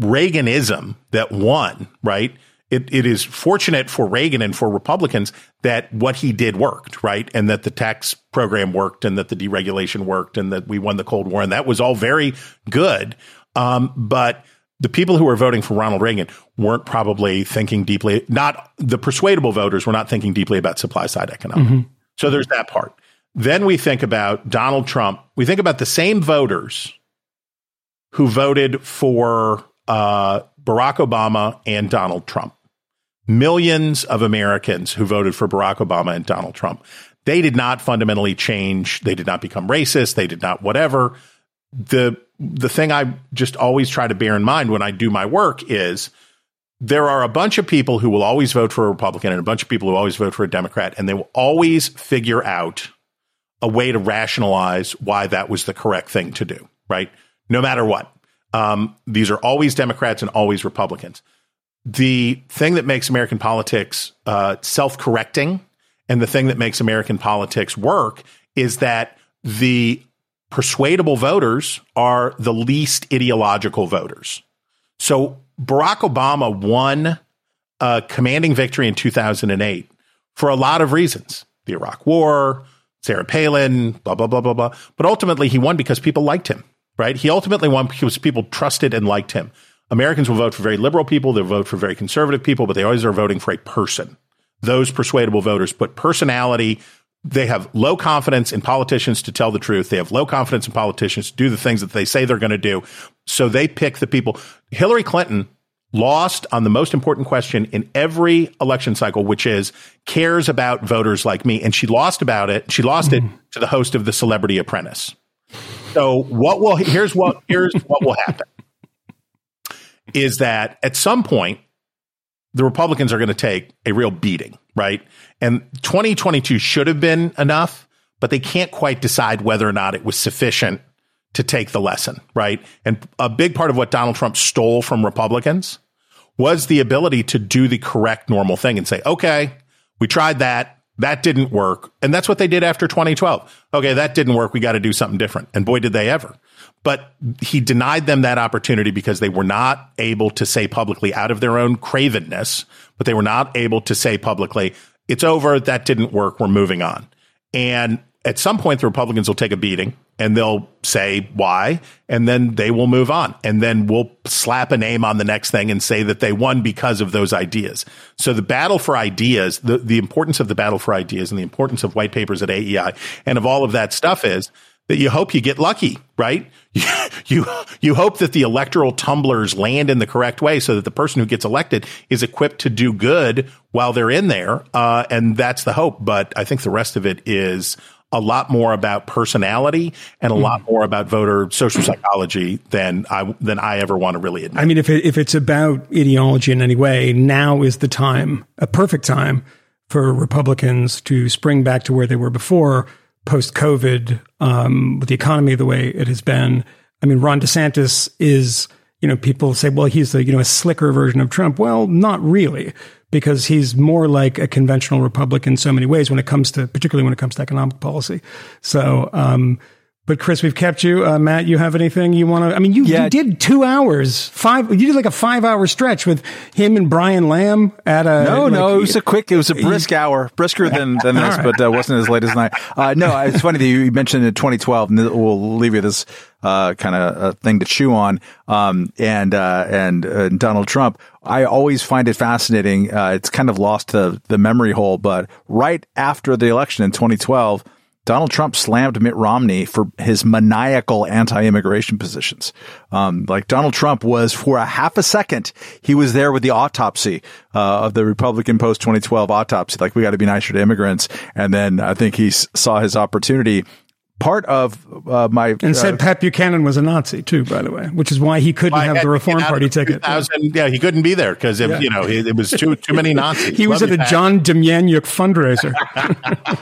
Reaganism that won, right? It, it is fortunate for Reagan and for Republicans that what he did worked, right? And that the tax program worked and that the deregulation worked and that we won the Cold War. And that was all very good. Um, but the people who were voting for Ronald Reagan weren't probably thinking deeply, not the persuadable voters were not thinking deeply about supply side economics. Mm-hmm. So there's that part. Then we think about Donald Trump. We think about the same voters who voted for uh, Barack Obama and Donald Trump. Millions of Americans who voted for Barack Obama and Donald Trump. They did not fundamentally change. They did not become racist. They did not whatever. The the thing I just always try to bear in mind when I do my work is there are a bunch of people who will always vote for a Republican and a bunch of people who always vote for a Democrat, and they will always figure out a way to rationalize why that was the correct thing to do, right? No matter what. Um, these are always Democrats and always Republicans. the thing that makes American politics uh, self correcting and the thing that makes American politics work is that the persuadable voters are the least ideological voters. So Barack Obama won a commanding victory in 2008 for a lot of reasons the Iraq War, Sarah Palin, blah, blah, blah, blah, blah. But ultimately, he won because people liked him, right? He ultimately won because people trusted and liked him. Americans will vote for very liberal people, they'll vote for very conservative people, but they always are voting for a person. Those persuadable voters put personality, they have low confidence in politicians to tell the truth. They have low confidence in politicians to do the things that they say they're going to do. So they pick the people. Hillary Clinton lost on the most important question in every election cycle, which is cares about voters like me. And she lost about it. She lost mm-hmm. it to the host of the Celebrity Apprentice. So what will here's what here's what will happen is that at some point the Republicans are going to take a real beating, right? And 2022 should have been enough, but they can't quite decide whether or not it was sufficient to take the lesson, right? And a big part of what Donald Trump stole from Republicans was the ability to do the correct normal thing and say, okay, we tried that. That didn't work. And that's what they did after 2012. Okay, that didn't work. We got to do something different. And boy, did they ever. But he denied them that opportunity because they were not able to say publicly out of their own cravenness, but they were not able to say publicly, it's over. That didn't work. We're moving on. And at some point, the Republicans will take a beating and they'll say why, and then they will move on. And then we'll slap a name on the next thing and say that they won because of those ideas. So the battle for ideas, the, the importance of the battle for ideas and the importance of white papers at AEI and of all of that stuff is that you hope you get lucky, right? (laughs) you you hope that the electoral tumblers land in the correct way, so that the person who gets elected is equipped to do good while they're in there, uh, and that's the hope. But I think the rest of it is a lot more about personality and a mm. lot more about voter social psychology than I than I ever want to really admit. I mean, if it, if it's about ideology in any way, now is the time, a perfect time for Republicans to spring back to where they were before post COVID, um, with the economy the way it has been. I mean, Ron DeSantis is, you know, people say, well, he's the, you know, a slicker version of Trump. Well, not really, because he's more like a conventional Republican in so many ways when it comes to, particularly when it comes to economic policy. So, um, but Chris, we've kept you. Uh, Matt, you have anything you want to? I mean, you, yeah. you did two hours, five. You did like a five-hour stretch with him and Brian Lamb at a. No, like, no, it was a quick. It was a brisk hour, brisker than (laughs) than this, right. but uh, wasn't as late as night. Uh, no, it's funny that you mentioned in 2012, and we'll leave you this uh, kind of uh, thing to chew on. Um, and uh, and uh, Donald Trump, I always find it fascinating. Uh, it's kind of lost to the memory hole, but right after the election in 2012 Donald Trump slammed Mitt Romney for his maniacal anti-immigration positions. Um, like Donald Trump was for a half a second, he was there with the autopsy uh, of the Republican post 2012 autopsy. Like we got to be nicer to immigrants, and then I think he saw his opportunity part of uh, my and said uh, Pat Buchanan was a Nazi too, by the way, which is why he couldn't well, have the Reform Party ticket. Yeah, he couldn't be there because yeah. you know it, it, was too too many Nazis. he was Love at a Pat. John Demjanjuk fundraiser.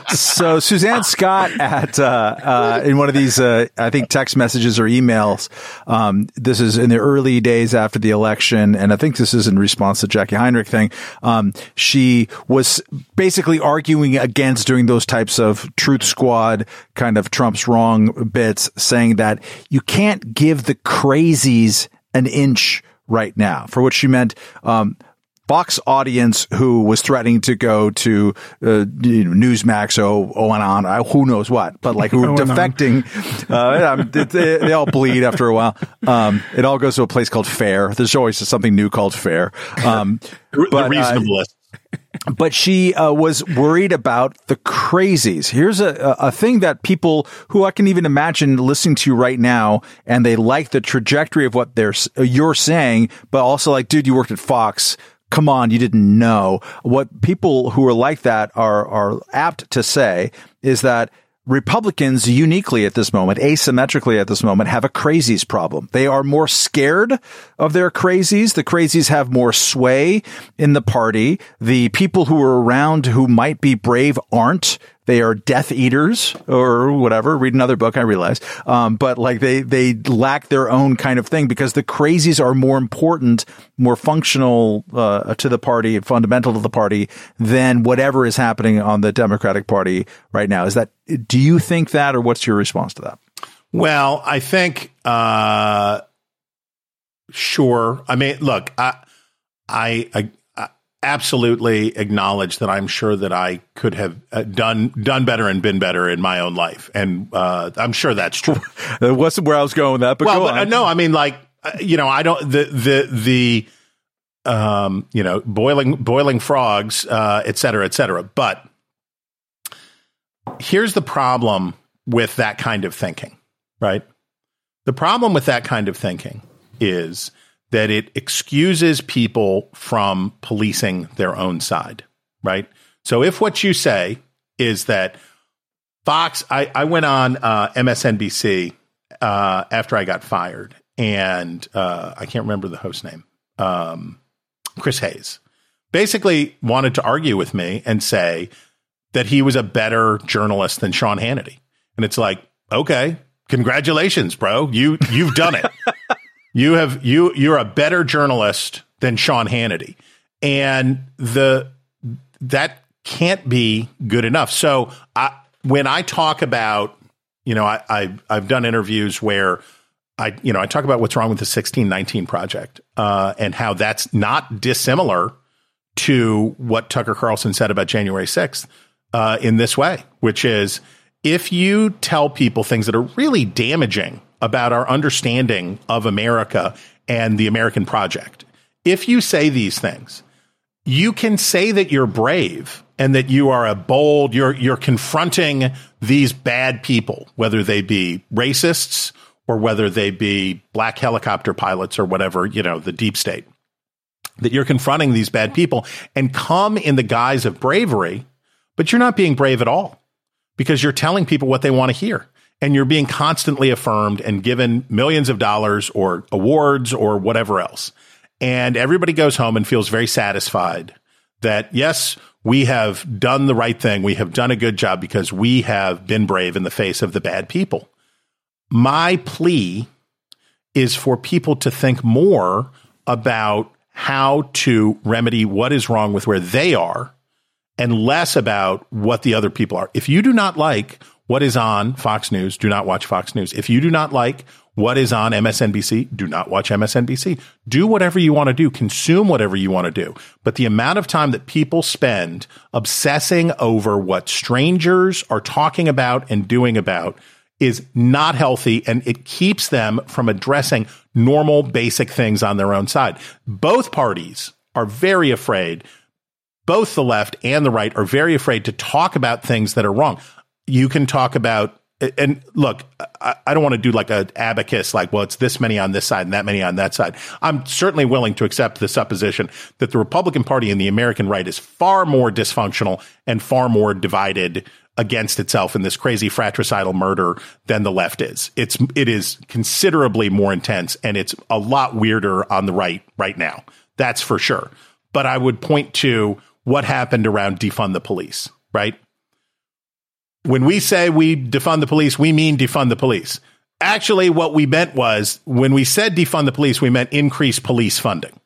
(laughs) so Suzanne Scott at uh, uh, in one of these uh, I think text messages or emails. Um, this is in the early days after the election, and I think this is in response to Jacqui Heinrich thing. Um, she was basically arguing against doing those types of Truth Squad kind of Trump Trump's wrong bits, saying that you can't give the crazies an inch right now, for which she meant, um, Fox audience who was threatening to go to uh, you know, Newsmax or oh, and on, uh, who knows what, but like who (laughs) were defecting. Uh, they, they, all bleed after a while. Um, it all goes to a place called Fair. There's always something new called Fair. Um, but, the uh, reasonableness but she uh, was worried about the crazies. Here's a, a thing that people who I can even imagine listening to right now, and they like the trajectory of what they're you're saying, but also like, dude, you worked at Fox. Come on, you didn't know. What people who are like that are are apt to say is that Republicans uniquely at this moment, asymmetrically at this moment, have a crazies problem. They are more scared of their crazies. The crazies have more sway in the party. The people who are around who might be brave aren't. They are Death Eaters or whatever. Read another book, I realize. Um, but like they they lack their own kind of thing because the crazies are more important, more functional uh, to the party, fundamental to the party than whatever is happening on the Democratic Party right now. Is that? Do you think that, or what's your response to that? Well, I think, uh, sure. I mean, look, I, I, I, I absolutely acknowledge that I'm sure that I could have uh, done done better and been better in my own life, and uh, I'm sure that's true. (laughs) that wasn't where I was going with that, but well, go but, uh, no, I mean, like, uh, you know, I don't the the the um, you know, boiling boiling frogs, uh, et cetera, et cetera. But here's the problem with that kind of thinking, right? The problem with that kind of thinking is that it excuses people from policing their own side, right? So if what you say is that Fox, I, I went on uh, MSNBC uh, after I got fired, and uh, I can't remember the host name, um, Chris Hayes, basically wanted to argue with me and say that he was a better journalist than Sean Hannity. And it's like, okay, congratulations, bro. You you've done it. (laughs) you have you you're a better journalist than Sean Hannity. And the that can't be good enough. So I when I talk about, you know, I, I I've done interviews where I, you know, I talk about what's wrong with the 1619 project uh, and how that's not dissimilar to what Tucker Carlson said about January 6th uh, in this way, which is if you tell people things that are really damaging about our understanding of America and the American project, if you say these things, you can say that you're brave and that you are a bold, you're, you're confronting these bad people, whether they be racists or whether they be black helicopter pilots or whatever, you know, the deep state, that you're confronting these bad people and come in the guise of bravery, but you're not being brave at all because you're telling people what they want to hear and you're being constantly affirmed and given millions of dollars or awards or whatever else. And everybody goes home and feels very satisfied that, yes, we have done the right thing. We have done a good job because we have been brave in the face of the bad people. My plea is for people to think more about how to remedy what is wrong with where they are and less about what the other people are. If you do not like what is on Fox News, do not watch Fox News. If you do not like what is on MSNBC, do not watch MSNBC. Do whatever you want to do, consume whatever you want to do. But the amount of time that people spend obsessing over what strangers are talking about and doing about is not healthy and it keeps them from addressing normal basic things on their own side. Both parties are very afraid both the left and the right are very afraid to talk about things that are wrong. You can talk about, and look, I, don't want to do like a abacus, like, well, it's this many on this side and that many on that side. I'm certainly willing to accept the supposition that the Republican Party and the American right is far more dysfunctional and far more divided against itself in this crazy fratricidal murder than the left is. It's it is considerably more intense and it's a lot weirder on the right right now. That's for sure. But I would point to what happened around defund the police, right? When we say we defund the police, we mean defund the police. Actually, what we meant was when we said defund the police, we meant increase police funding.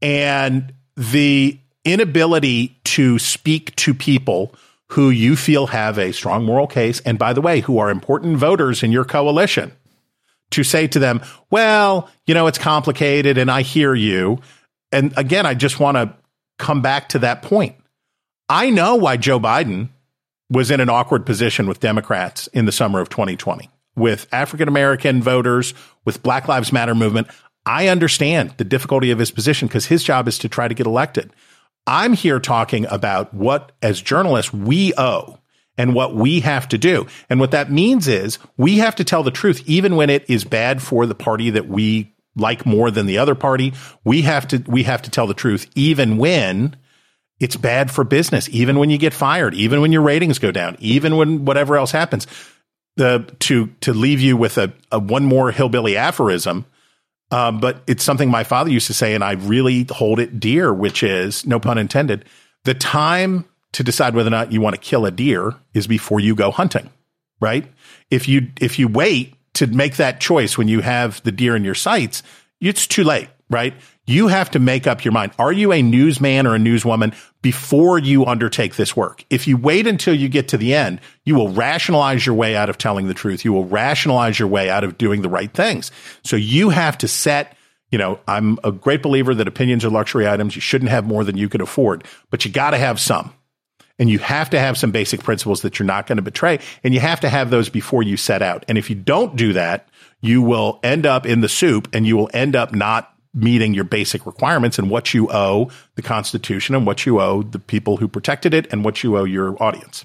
And the inability to speak to people who you feel have a strong moral case, and by the way, who are important voters in your coalition, to say to them, well, you know, it's complicated and I hear you. And again, I just want to come back to that point. I know why Joe Biden was in an awkward position with Democrats in the summer of 2020 with African American voters, with Black Lives Matter movement. I understand the difficulty of his position because his job is to try to get elected. I'm here talking about what, as journalists, we owe and what we have to do. And what that means is we have to tell the truth, even when it is bad for the party that we like more than the other party. We have to, we have to tell the truth, even when it's bad for business, even when you get fired, even when your ratings go down, even when whatever else happens. The, to, to leave you with a, a one more hillbilly aphorism, um, but it's something my father used to say, and I really hold it dear, which is no pun intended. The time to decide whether or not you want to kill a deer is before you go hunting, right? If you if you wait to make that choice when you have the deer in your sights, it's too late, right? You have to make up your mind. Are you a newsman or a newswoman before you undertake this work? If you wait until you get to the end, you will rationalize your way out of telling the truth. You will rationalize your way out of doing the right things. So you have to set, you know, I'm a great believer that opinions are luxury items. You shouldn't have more than you can afford, but you got to have some. And you have to have some basic principles that you're not going to betray. And you have to have those before you set out. And if you don't do that, you will end up in the soup and you will end up not meeting your basic requirements and what you owe the Constitution and what you owe the people who protected it and what you owe your audience.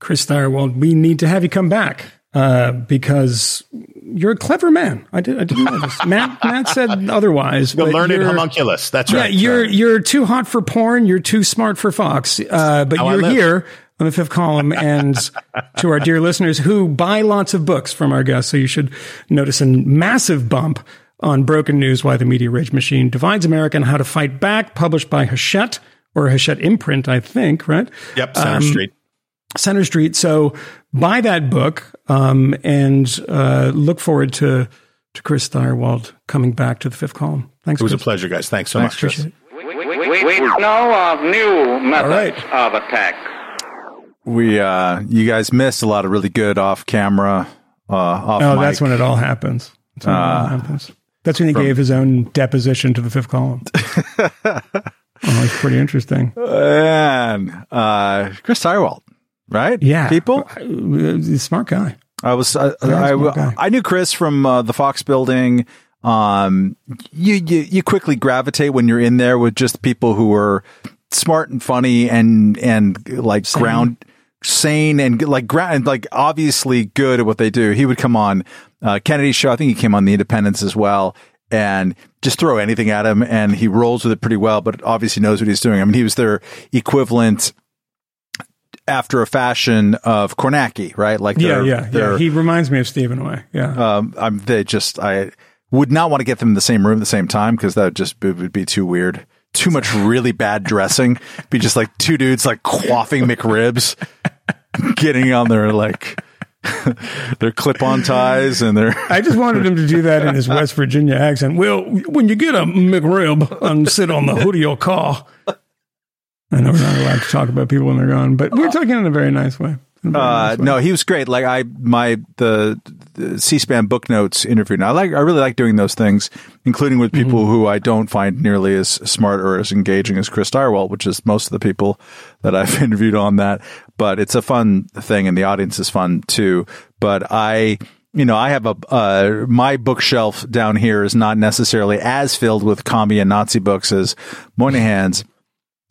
Chris Stirewalt, we need to have you come back uh, because you're a clever man. I, did, I didn't know this. (laughs) Matt, Matt said otherwise. The learned homunculus. That's Yeah, right. you're Uh, you're too hot for porn. You're too smart for Fox. Uh, but How you're here on the fifth column, and (laughs) to our dear listeners who buy lots of books from our guests, so you should notice a massive bump on Broken News: Why the Media Rage Machine Divides America and How to Fight Back, published by Hachette or Hachette Imprint, I think. Right? yep. Center um, Street. Center Street. So buy that book um, and uh, look forward to to Chris Stirewalt coming back to the fifth column. Thanks. It was a pleasure, guys. Thanks so Thanks, much. Chris. appreciate it. We, we, we know of new methods right. of attack. We, uh, you guys missed a lot of really good off camera, uh, off Oh, mic. that's when it all happens. That's when it all happens. That's when he gave his own deposition to the fifth column. (laughs) oh, it's pretty interesting. and, uh, Chris Stirewalt, right? Yeah, People? Uh, smart guy. I was I, smart guy. I, I knew Chris from uh, the Fox building. Um, you, you you quickly gravitate when you're in there with just people who are smart and funny and and like ground sane and like ground like obviously good at what they do. He would come on uh, Kennedy's show. I think he came on the Independents as well. And just throw anything at him, and he rolls with it pretty well. But obviously knows what he's doing. I mean, he was their equivalent after a fashion of Kornacki, right? Like Yeah, yeah, yeah. He reminds me of Stephen Way. Yeah. um, I'm they just I would not want to get them in the same room at the same time because that would just it would be too weird. Too much (laughs) really bad dressing. Be just like two dudes like quaffing McRibs, (laughs) getting on their like (laughs) their clip-on ties and their I just wanted him to do that in his West Virginia accent. Well, when you get a McRib and sit on the hood of your car. I know we're not allowed to talk about people when they're gone, but we're talking in a very nice way. In a very Uh, no, he was great. Like I, my the, the C-SPAN book notes interview. Now, I like, I really like doing those things, including with people Mm-hmm. who I don't find nearly as smart or as engaging as Chris Stirewalt, which is most of the people that I've (laughs) interviewed on that. But it's a fun thing, and the audience is fun too. But I. You know, I have a uh, my bookshelf down here is not necessarily as filled with commie and Nazi books as Moynihan's,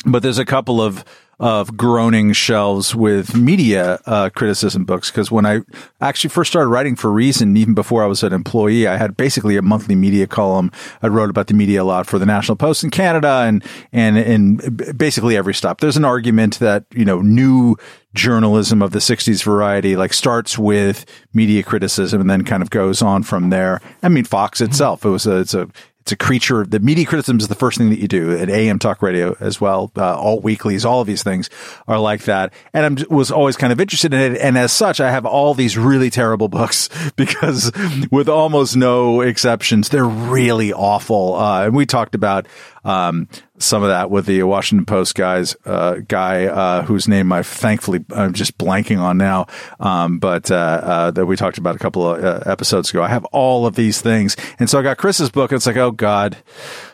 but there's a couple of of groaning shelves with media uh, criticism books because when I actually first started writing for Reason, even before I was an employee, I had basically a monthly media column. I wrote about the media a lot for the National Post in Canada and and and basically every stop. There's an argument that you know new journalism of the 60s variety like starts with media criticism and then kind of goes on from there. I mean Fox itself, it was a, it's a it's a creature the media criticism is the first thing that you do at AM talk radio as well. Uh, all weeklies, all of these things are like that. And I was always kind of interested in it. And as such, I have all these really terrible (laughs) books because with almost no exceptions, they're really awful. Uh, and we talked about, um, some of that with the Washington Post guys, uh, guy, uh, whose name I thankfully I'm just blanking on now. Um, but, uh, uh, that we talked about a couple of uh, episodes ago. I have all of these things. And so I got Chris's book. And it's like, oh God,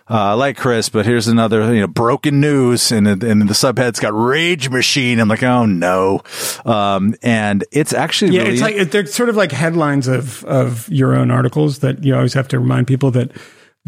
uh, I like Chris, but here's another, you know, broken news. And, and the subhead's got rage machine. I'm like, oh no. Um, and it's actually Yeah, really, it's like they're sort of like headlines of of your own articles that you always have to remind people that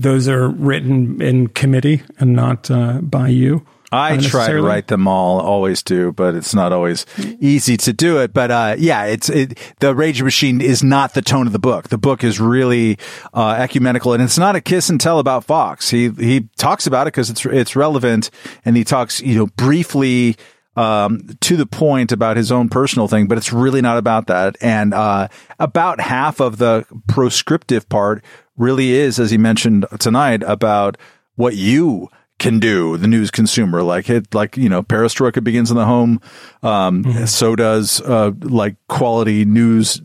those are written in committee and not uh, by you. I try to write them all, always do, but it's not always easy to do it. But uh, yeah, it's it, the Rage Machine is not the tone of the book. The book is really uh, ecumenical, and it's not a kiss and tell about Fox. He he talks about it because it's it's relevant, and he talks you know briefly um, to the point about his own personal thing, but it's really not about that. And uh, about half of the proscriptive part really is, as he mentioned tonight, about what you can do the news consumer like it like you know perestroika begins in the home um, Mm-hmm. so does uh, like quality news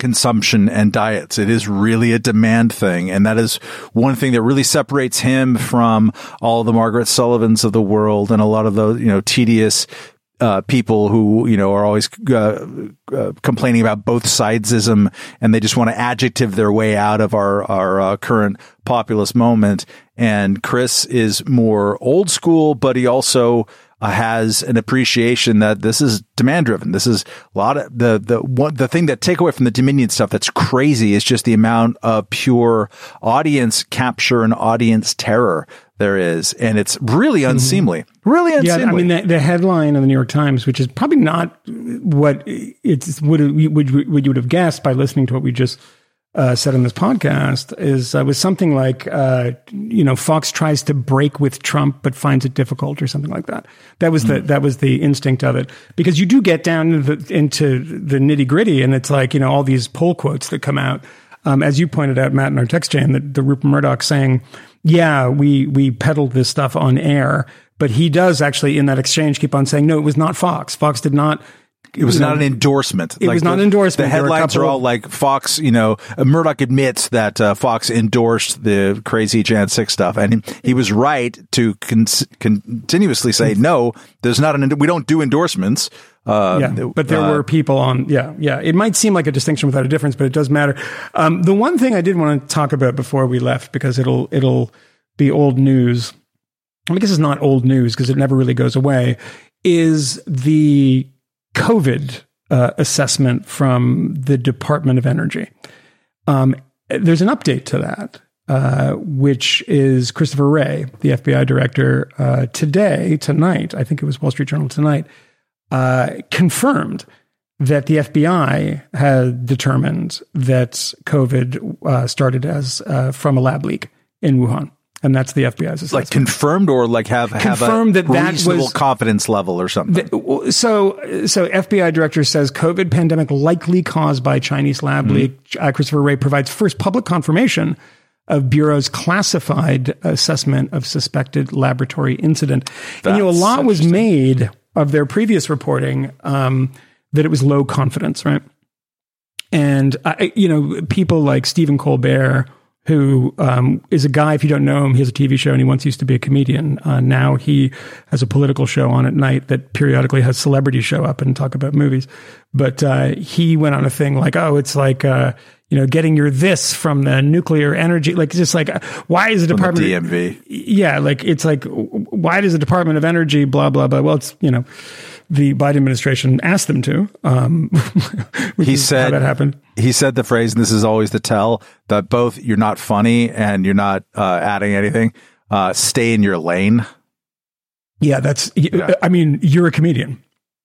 consumption and diets it is really a demand thing and that is one thing that really separates him from all the margaret sullivans of the world and a lot of those you know tedious uh, people who you know are always uh, uh, complaining about both sidesism and they just want to adjective their way out of our our uh, current populist moment. And Chris is more old school, but he also uh, has an appreciation that this is demand driven. This is a lot of the the one the thing that take away from the Dominion stuff that's crazy is just the amount of pure audience capture and audience terror there is, and it's really unseemly. Really unseemly. Yeah, I mean the, the headline of the New York Times, which is probably not what it's would would would you would have guessed by listening to what we just uh, said on this podcast, is uh, was something like uh, you know Fox tries to break with Trump but finds it difficult or something like that. That was the that was the instinct of it because you do get down into the, into the nitty gritty, and it's like you know all these poll quotes that come out. Um, as you pointed out, Matt, in our text chain, that the Rupert Murdoch saying, "Yeah, we we peddled this stuff on air," but he does actually in that exchange keep on saying, "No, it was not Fox. Fox did not." It was you know, not an endorsement. It was not an endorsement. The There were a headlines are all like Fox. You know, Murdoch admits that uh, Fox endorsed the crazy Jan Six stuff, and he, he was right to con- continuously say no. There's not an. We don't do endorsements. Uh, Yeah, but there uh, were people on. Yeah, yeah. It might seem like a distinction without a difference, but it does matter. Um, the one thing I did want to talk about before we left, because it'll it'll be old news. I guess it's not old news because it never really goes away. Is the COVID uh, assessment from the Department of Energy? Um, there's an update to that, uh, which is Christopher Wray, the FBI director, uh, today, tonight. I think it was Wall Street Journal tonight uh, confirmed that the FBI had determined that COVID uh, started as uh, from a lab leak in Wuhan, and that's the FBI's assessment. like confirmed or like have Confirmed have a that that was- confidence level or something. so, so FBI director says COVID pandemic likely caused by Chinese lab Mm-hmm. leak. Uh, Christopher Wray provides first public confirmation of Bureau's classified assessment of suspected laboratory incident. and you know, a lot was made of their previous reporting um, that it was low confidence, right? And I, you know, people like Stephen Colbert, who um, is a guy. If you don't know him, he has a TV show, and he once used to be a comedian. Uh, now he has a political show on at night that periodically has celebrities show up and talk about movies. But uh, he went on a thing like, "Oh, it's like." Uh, you know, getting your this from the nuclear energy, like just like, why is the From the department? DMV. yeah, like it's like, why does the Department of Energy, blah blah blah? Well, it's you know, the Biden administration asked them to. Um, (laughs) He said that happened. He said the phrase, and this is always the tell that both you're not funny and you're not uh, adding anything. Uh, stay in your lane. Yeah, that's. I mean, you're a comedian,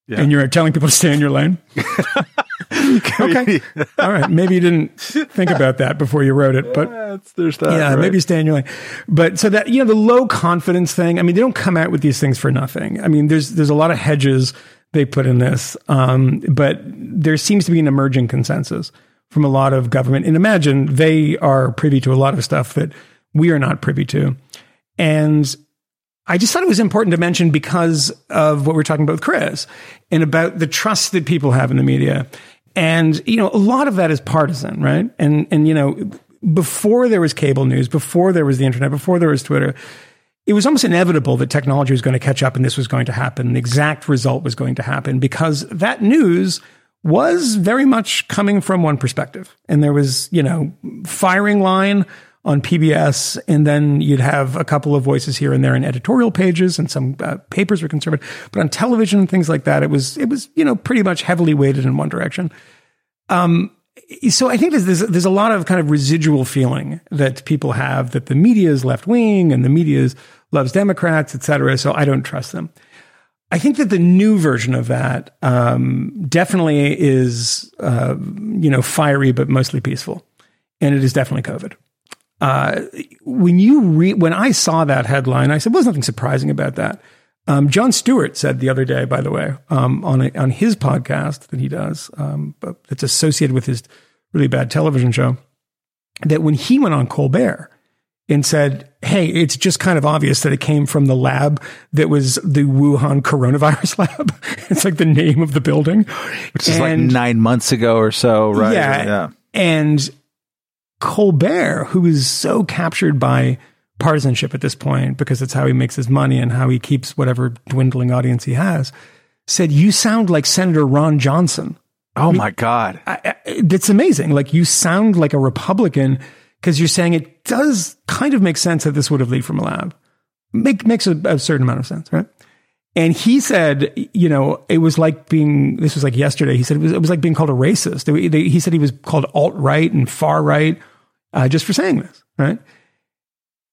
and you're telling people to stay in your lane. (laughs) okay, (laughs) all right. Maybe you didn't think about that before you wrote it, but (laughs) That's, there's that. yeah, right? maybe stay in your lane. But so that you know, the low confidence thing. I mean, they don't come out with these things for nothing. I mean, there's there's a lot of hedges they put in this, um, but there seems to be an emerging consensus from a lot of government. And imagine they are privy to a lot of stuff that we are not privy to, and I just thought it was important to mention because of what we're talking about with Chris and about the trust that people have in the media. And, you know, a lot of that is partisan, right? And, and, you know, before there was cable news, before there was the internet, before there was Twitter, it was almost inevitable that technology was going to catch up and this was going to happen. The exact result was going to happen because that news was very much coming from one perspective. And there was, you know, firing line on PBS, and then you'd have a couple of voices here and there in editorial pages, and some uh, papers were conservative. But on television and things like that, it was it was you know pretty much heavily weighted in one direction. Um, so I think there's, there's there's a lot of kind of residual feeling that people have that the media is left wing and the media is, loves Democrats, et cetera. So I don't trust them. I think that the new version of that um, definitely is, uh, you know, fiery but mostly peaceful, and it is definitely COVID. Uh, when you re- when I saw that headline, I said, "Well, there's nothing surprising about that." Um, Jon Stewart said the other day, by the way, um, on a, on his podcast that he does, um, but that's associated with his really bad television show, that when he went on Colbert and said, Hey, it's just kind of obvious that it came from the lab that was the Wuhan coronavirus (laughs) lab. (laughs) it's like the name of the building. Which is like nine months ago or so, right? Yeah. yeah. And Colbert, who is so captured by partisanship at this point because it's how he makes his money and how he keeps whatever dwindling audience he has, said, You sound like Senator Ron Johnson. Oh I mean, my God. I, I, it's amazing. Like you sound like a Republican because you're saying it does kind of make sense that this would have leaked from a lab. Make, makes a, a certain amount of sense, right? And he said, you know, it was like being, this was like yesterday. He said it was, it was like being called a racist. They, they, he said he was called alt right and far right uh, just for saying this, right?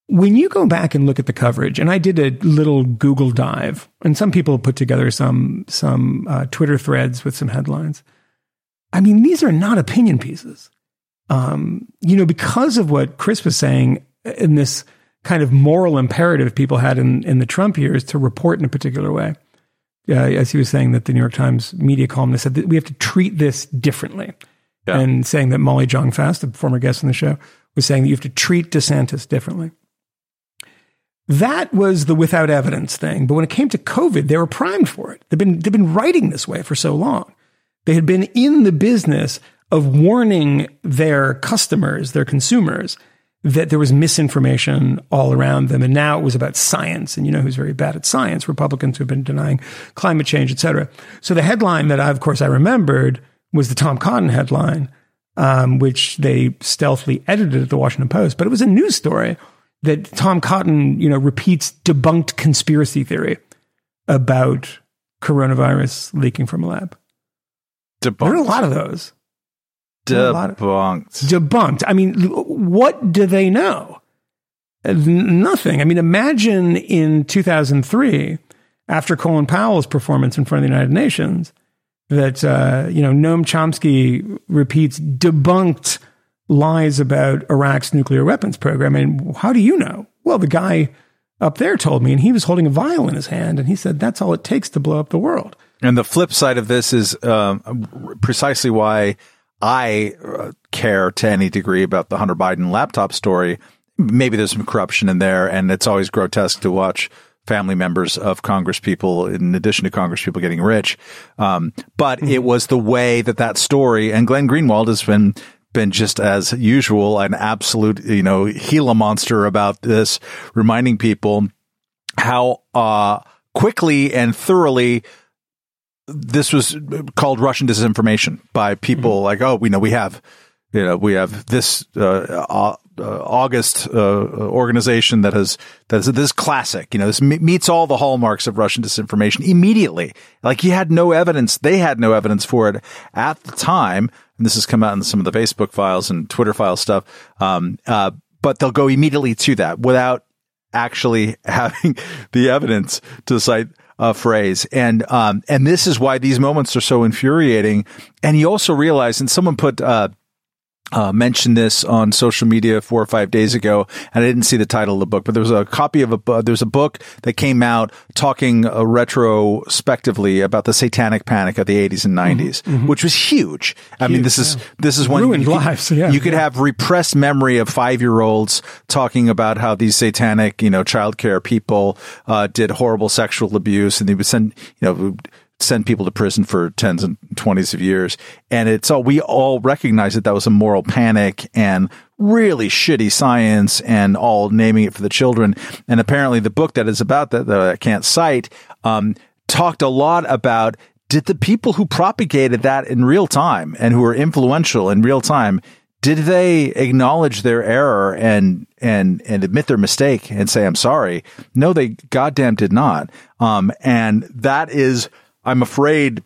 When you go back and look at the coverage, and I did a little Google dive, and some people put together some some uh, Twitter threads with some headlines. I mean, these are not opinion pieces. Um, you know, because of what Chris was saying in this kind of moral imperative people had in, in the Trump years to report in a particular way. Uh, as he was saying that the New York Times media columnist said that we have to treat this differently. Yeah. And saying that Molly Jong-Fast, a former guest on the show, was saying that you have to treat DeSantis differently. That was the without evidence thing. But when it came to COVID, they were primed for it. They've been, they've been writing this way for so long. They had been in the business of warning their customers, their consumers, that there was misinformation all around them. And now it was about science. And you know who's very bad at science? Republicans who've been denying climate change, et cetera. So the headline that I, of course, I remembered was the Tom Cotton headline, um, which they stealthily edited at the Washington Post. But it was a news story that Tom Cotton, you know, repeats debunked conspiracy theory about coronavirus leaking from a lab. Debunked. There are a lot of those. Debunked. Debunked. I mean, what do they know? Nothing. I mean, imagine in 2003, after Colin Powell's performance in front of the United Nations, that uh, you know Noam Chomsky repeats debunked lies about Iraq's nuclear weapons program. And how do you know? Well, the guy up there told me, and he was holding a vial in his hand, and he said that's all it takes to blow up the world. And the flip side of this is um, precisely why I uh, care to any degree about the Hunter Biden laptop story. Maybe there's some corruption in there, and it's always grotesque to watch family members of Congress people, in addition to Congress people getting rich. Um, but mm-hmm. it was the way that that story, and Glenn Greenwald has been been just as usual, an absolute, you know, Gila monster about this, reminding people how uh, quickly and thoroughly this was called Russian disinformation by people mm-hmm. like, oh, we know we have, you know, we have this uh, uh, August uh, organization that has that is this classic. You know, this meets all the hallmarks of Russian disinformation immediately. Like he had no evidence; they had no evidence for it at the time. And this has come out in some of the Facebook files and Twitter file stuff. Um, uh, but they'll go immediately to that without actually (laughs) having the evidence to cite a phrase. And, um, and this is why these moments are so infuriating. And he also realized, and someone put, uh, uh, mentioned this on social media four or five days ago, and I didn't see the title of the book, but there was a copy of a there's a book that came out talking uh, retrospectively about the satanic panic of the 80s and 90s, mm-hmm, mm-hmm. which was huge. I huge, mean, this is yeah. this is when ruined you lives. yeah, you could yeah. have repressed memory of five year olds talking about how these satanic, you know, childcare people uh, did horrible sexual abuse, and they would send, you know send people to prison for tens and twenties of years. And it's all, we all recognize that that was a moral panic and really shitty science and all naming it for the children. And apparently the book that is about that, that I can't cite, um, talked a lot about did the people who propagated that in real time and who were influential in real time, did they acknowledge their error and and and admit their mistake and say I'm sorry? No, they goddamn did not. Um, and that is I'm afraid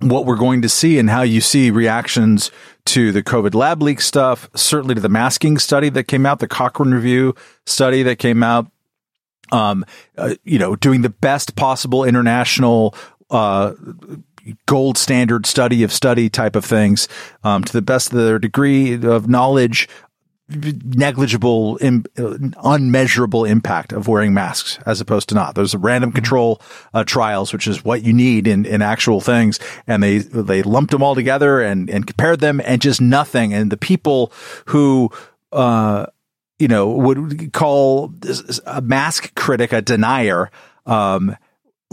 what we're going to see and how you see reactions to the COVID lab leak stuff, certainly to the masking study that came out, the Cochrane review study that came out, um, uh, you know, doing the best possible international, uh, gold standard study of study type of things, um, to the best of their degree of knowledge negligible, Im, unmeasurable impact of wearing masks as opposed to not. There's a random mm-hmm. control uh, trials, which is what you need in, in actual things. And they, they lumped them all together and, and compared them and just nothing. And the people who, uh, you know, would call a mask critic a denier. Um,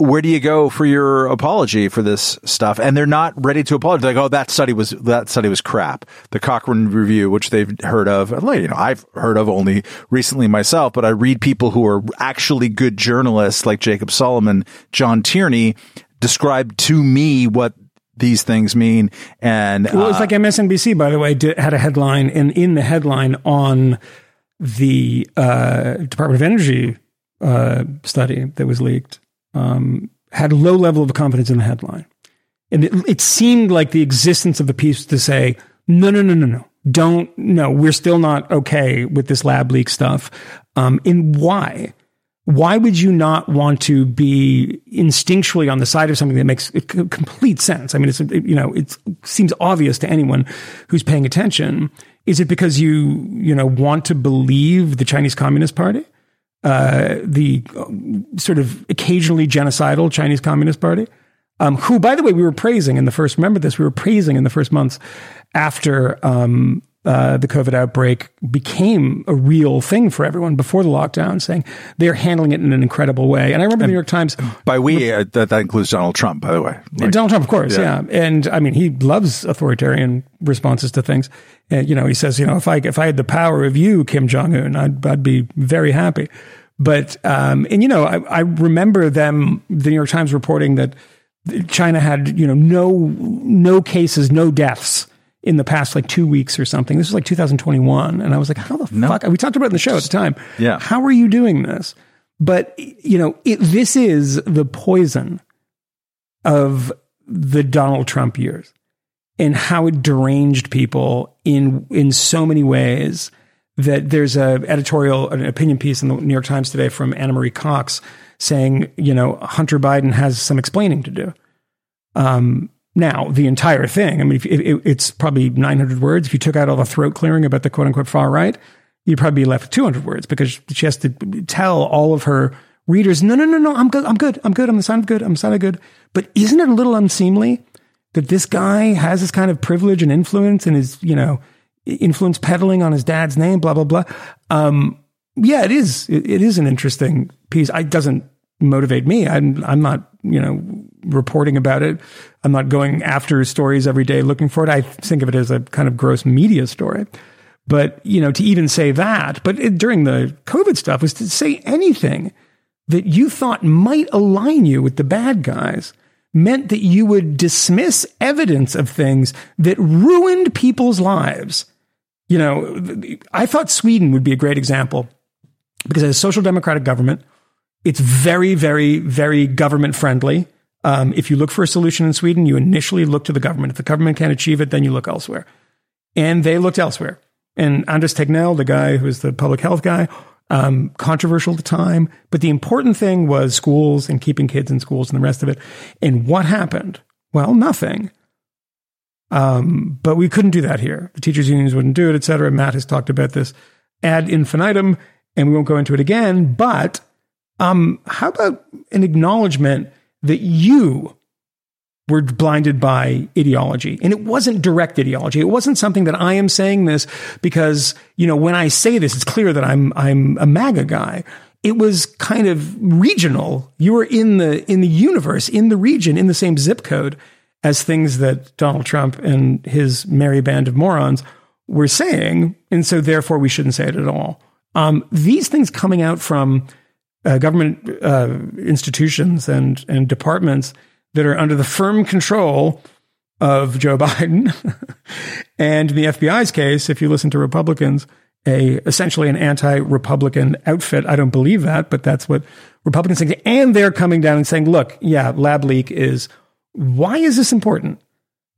where do you go for your apology for this stuff? And they're not ready to apologize. Like, oh, that study was that study was crap. The Cochrane review, which they've heard of, you know, I've heard of only recently myself, but I read people who are actually good journalists like Jacob Sullum, John Tierney, describe to me what these things mean. And well, it's uh, like MSNBC, by the way, did, had a headline, and in the headline on the uh, Department of Energy uh, study that was leaked um, had a low level of confidence in the headline. And it, it seemed like the existence of the piece to say, no, no, no, no, no. Don't, no, we're still not okay with this lab leak stuff. Um, and why? Why would you not want to be instinctually on the side of something that makes complete sense? I mean, it's, you know, it seems obvious to anyone who's paying attention. Is it because you, you know, want to believe the Chinese Communist Party? Uh, the sort of occasionally genocidal Chinese Communist Party, um, who, by the way, we were praising in the first. Remember this? We were praising in the first months after um, uh, the COVID outbreak became a real thing for everyone before the lockdown, saying they're handling it in an incredible way. And I remember and the New York Times. By we, uh, that, that includes Donald Trump, by the way. Like, Donald Trump, of course, yeah. yeah. And I mean, he loves authoritarian responses to things. And, you know, he says, you know, if I if I had the power of you, Kim Jong Un, I'd I'd be very happy. But um, and you know, I, I remember them, the New York Times reporting that China had you know no no cases, no deaths in the past like two weeks or something. This was like 2021. And I was like, how the no. fuck? We talked about it in the show at the time. Yeah. How are you doing this? But, you know, it, this is the poison of the Donald Trump years and how it deranged people in, in so many ways that there's a editorial, an opinion piece in the New York Times today from Ana Marie Cox saying, you know, Hunter Biden has some explaining to do. Um, now, the entire thing, I mean, if, it, it's probably 900 words. If you took out all the throat clearing about the quote unquote far right, you'd probably be left with 200 words because she has to tell all of her readers, no, no, no, no, I'm good, I'm good, I'm good, I'm the sign of good, I'm the sign of good. But isn't it a little unseemly that this guy has this kind of privilege and influence and is, you know, influence peddling on his dad's name, blah, blah, blah. Um, yeah, it is. It, it is an interesting piece. I doesn't motivate me. I'm, I'm not, you know, reporting about it. I'm not going after stories every day looking for it. I think of it as a kind of gross media story. But, you know, to even say that, but it, during the COVID stuff was to say anything that you thought might align you with the bad guys meant that you would dismiss evidence of things that ruined people's lives. You know, I thought Sweden would be a great example because as a social democratic government, it's very, very, very government friendly. Um, if you look for a solution in Sweden, you initially look to the government. If the government can't achieve it, then you look elsewhere. And they looked elsewhere. And Anders Tegnell, the guy who was the public health guy, um, controversial at the time. But the important thing was schools and keeping kids in schools and the rest of it. And what happened? Well, nothing. Um, but we couldn't do that here. The teachers' unions wouldn't do it, et cetera. Matt has talked about this ad infinitum, and we won't go into it again. But um, how about an acknowledgement that you were blinded by ideology. And it wasn't direct ideology. It wasn't something that I am saying this because, you know, when I say this, it's clear that I'm, I'm a MAGA guy. It was kind of regional. You were in the, in the universe, in the region, in the same zip code as things that Donald Trump and his merry band of morons were saying. And so therefore we shouldn't say it at all. Um, these things coming out from uh, government uh, institutions and and departments that are under the firm control of Joe (laughs) Biden, and in the FBI's case, if you listen to Republicans, a essentially an anti-Republican outfit. I don't believe that, but that's what Republicans think. And they're coming down and saying, "Look, yeah, lab leak is why is this important?"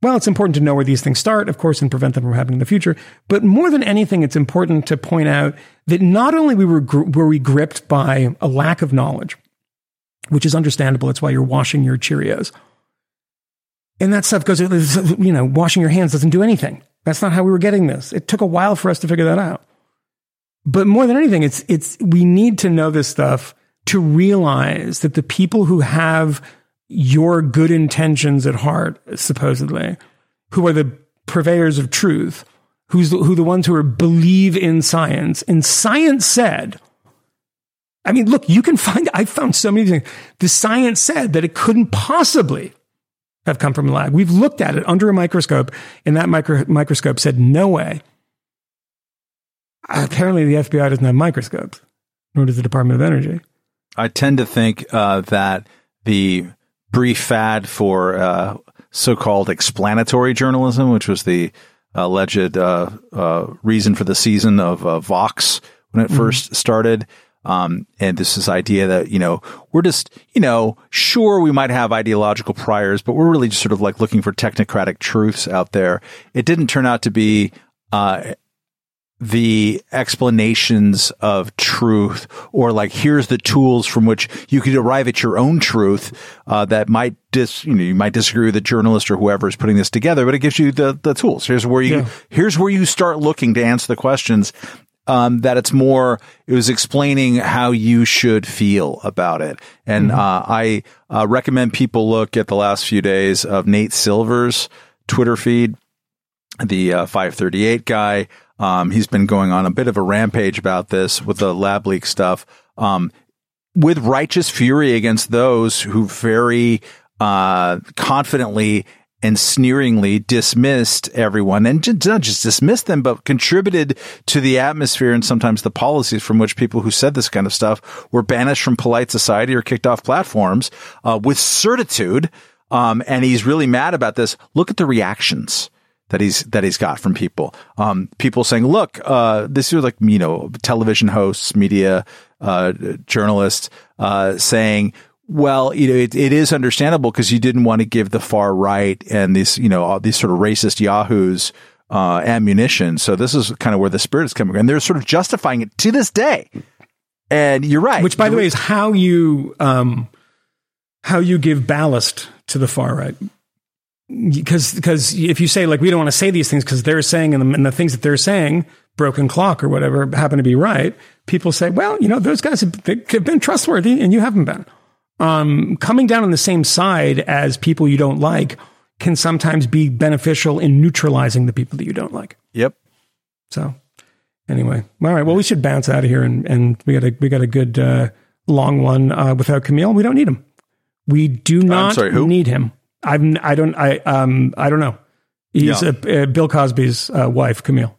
Well, it's important to know where these things start, of course, and prevent them from happening in the future. But more than anything, it's important to point out that not only we were, were we gripped by a lack of knowledge, which is understandable. It's why you're washing your Cheerios. And that stuff goes, you know, washing your hands doesn't do anything. That's not how we were getting this. It took a while for us to figure that out. But more than anything, it's, it's, we need to know this stuff to realize that the people who have your good intentions at heart, supposedly, who are the purveyors of truth, who's the, who the ones who are believe in science, and science said. I mean, look, you can find. I found so many things. The science said that it couldn't possibly have come from a lab. We've looked at it under a microscope, and that micro, microscope said no way. Apparently, the FBI doesn't have microscopes, nor does the Department of Energy. I tend to think uh, that the brief fad for uh, so-called explanatory journalism, which was the alleged uh, uh reason for the season of uh, Vox when it mm-hmm. first started, um, and this is idea that, you know, we're just, you know, sure, we might have ideological priors, but we're really just sort of like looking for technocratic truths out there. It didn't turn out to be, uh, the explanations of truth or like here's the tools from which you could arrive at your own truth uh, that might dis you know you might disagree with the journalist or whoever is putting this together but it gives you the the tools here's where you yeah. here's where you start looking to answer the questions um, that it's more, it was explaining how you should feel about it. And mm-hmm. uh, I uh, recommend people look at the last few days of Nate Silver's Twitter feed, the uh, 538 guy. Um, he's been going on a bit of a rampage about this with the lab leak stuff, um, with righteous fury against those who very uh, confidently and sneeringly dismissed everyone and not just dismissed them, but contributed to the atmosphere and sometimes the policies from which people who said this kind of stuff were banished from polite society or kicked off platforms uh, with certitude. Um, and he's really mad about this. Look at the reactions that he's that he's got from people. Um, people saying, "Look, uh, this is like you know television hosts, media uh, journalists uh, saying." Well, you know, it, it is understandable because you didn't want to give the far right and these, you know, all these sort of racist yahoos uh, ammunition. So this is kind of where the spirit is coming, from. and they're sort of justifying it to this day. And you're right, which, by the way, is how you um, how you give ballast to the far right. Because because if you say like we don't want to say these things because they're saying and the, and the things that they're saying broken clock or whatever happen to be right, people say, well, you know, those guys have, have been trustworthy and you haven't been um, coming down on the same side as people you don't like can sometimes be beneficial in neutralizing the people that you don't like. Yep. So anyway, all right. Well, we should bounce out of here, and, and we got a we got a good uh, long one uh, without Camille. We don't need him. We do not sorry, need him. I'm I don't I um I don't know. He's yeah. a, uh, Bill Cosby's uh, wife, Camille.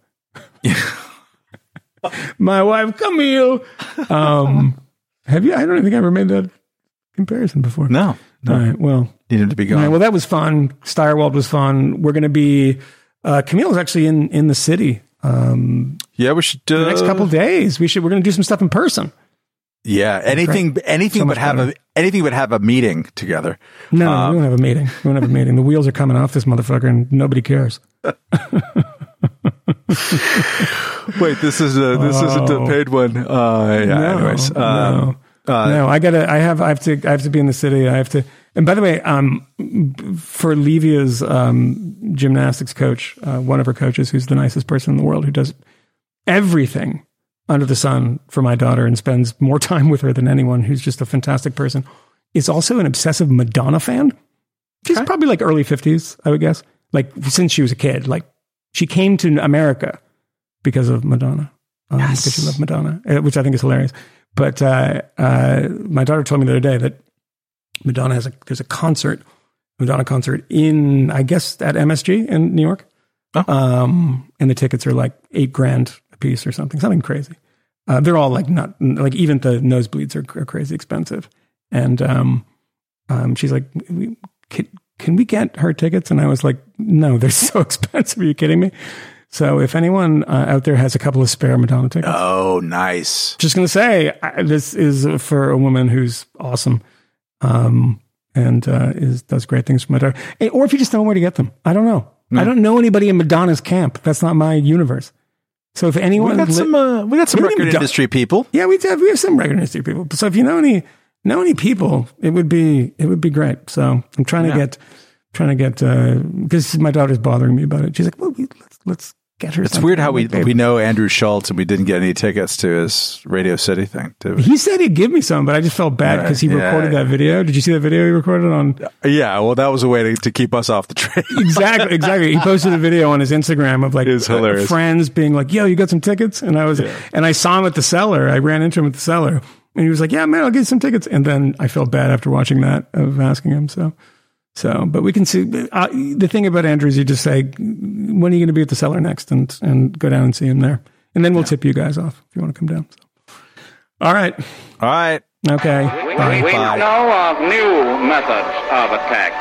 (laughs) My wife, Camille. Um, have you? I don't think I ever made that comparison before. No. no. All right. Well, needed to be gone. Right, well, that was fun. Stirewalt was fun. We're going to be. Uh, Camille is actually in in the city. Um, yeah, we should. Uh, the next couple days, we should. We're going to do some stuff in person. Yeah, anything, anything so but have better. a anything but have a meeting together. No, um, we won't have a meeting. We won't have a meeting. The wheels are coming off this motherfucker, and nobody cares. (laughs) Wait, this is a this oh. isn't a paid one. Uh, yeah. No, anyways, um, no. Uh, no, I gotta. I have. I have to. I have to be in the city. I have to. And by the way, um, for Livia's um, gymnastics coach, uh, one of her coaches, who's the nicest person in the world, who does everything under the sun for my daughter and spends more (laughs) time with her than anyone, who's just a fantastic person, is also an obsessive Madonna fan. She's okay. probably like early fifties, I would guess. Like since she was a kid, like she came to America because of Madonna. Um, yes. Because she loved Madonna, uh, which I think is hilarious. But uh, uh, my daughter told me the other day that Madonna has a there's a concert, Madonna concert in I guess at MSG in New York, oh. um, and the tickets are like eight grand piece or something, something crazy. Uh, they're all like not like even the nosebleeds are, are crazy expensive, and um, um, she's like, can, can we get her tickets? And I was like, no, they're (laughs) so expensive. Are you kidding me? So if anyone uh, out there has a couple of spare Madonna tickets, oh, nice. Just gonna say I, this is for a woman who's awesome, um, and uh, is does great things for Madonna. Or if you just don't know where to get them, I don't know. Mm. I don't know anybody in Madonna's camp. That's not my universe. So if anyone, we got li- some, uh, we got some record Madonna- industry people. Yeah, we have. We have some record industry people. So if you know any know any people, it would be it would be great. So I'm trying yeah. to get trying to get because uh, my daughter's bothering me about it. She's like, well, let's let's get her. It's weird how we "Babe." we know Andrew Schulz and we didn't get any tickets to his Radio City thing. He said he'd give me some, but I just felt bad because he Yeah. recorded that video. Did you see that video he recorded on? Yeah, well, that was a way to, to keep us off the train. (laughs) Exactly, exactly. He posted a video on his Instagram of like uh, hilarious. friends being like, "Yo, you got some tickets?" And I was, and I saw him at the cellar. I ran into him at the cellar, and he was like, "Yeah, man, I'll get you some tickets." And then I felt bad after watching that of asking him. So, so, but we can see uh, the thing about Andrew is you just say, "When are you going to be at the cellar next?" and and go down and see him there, and then we'll tip you guys off if you want to come down. So. All right, All right. okay, We, bye. we know of new methods of attack.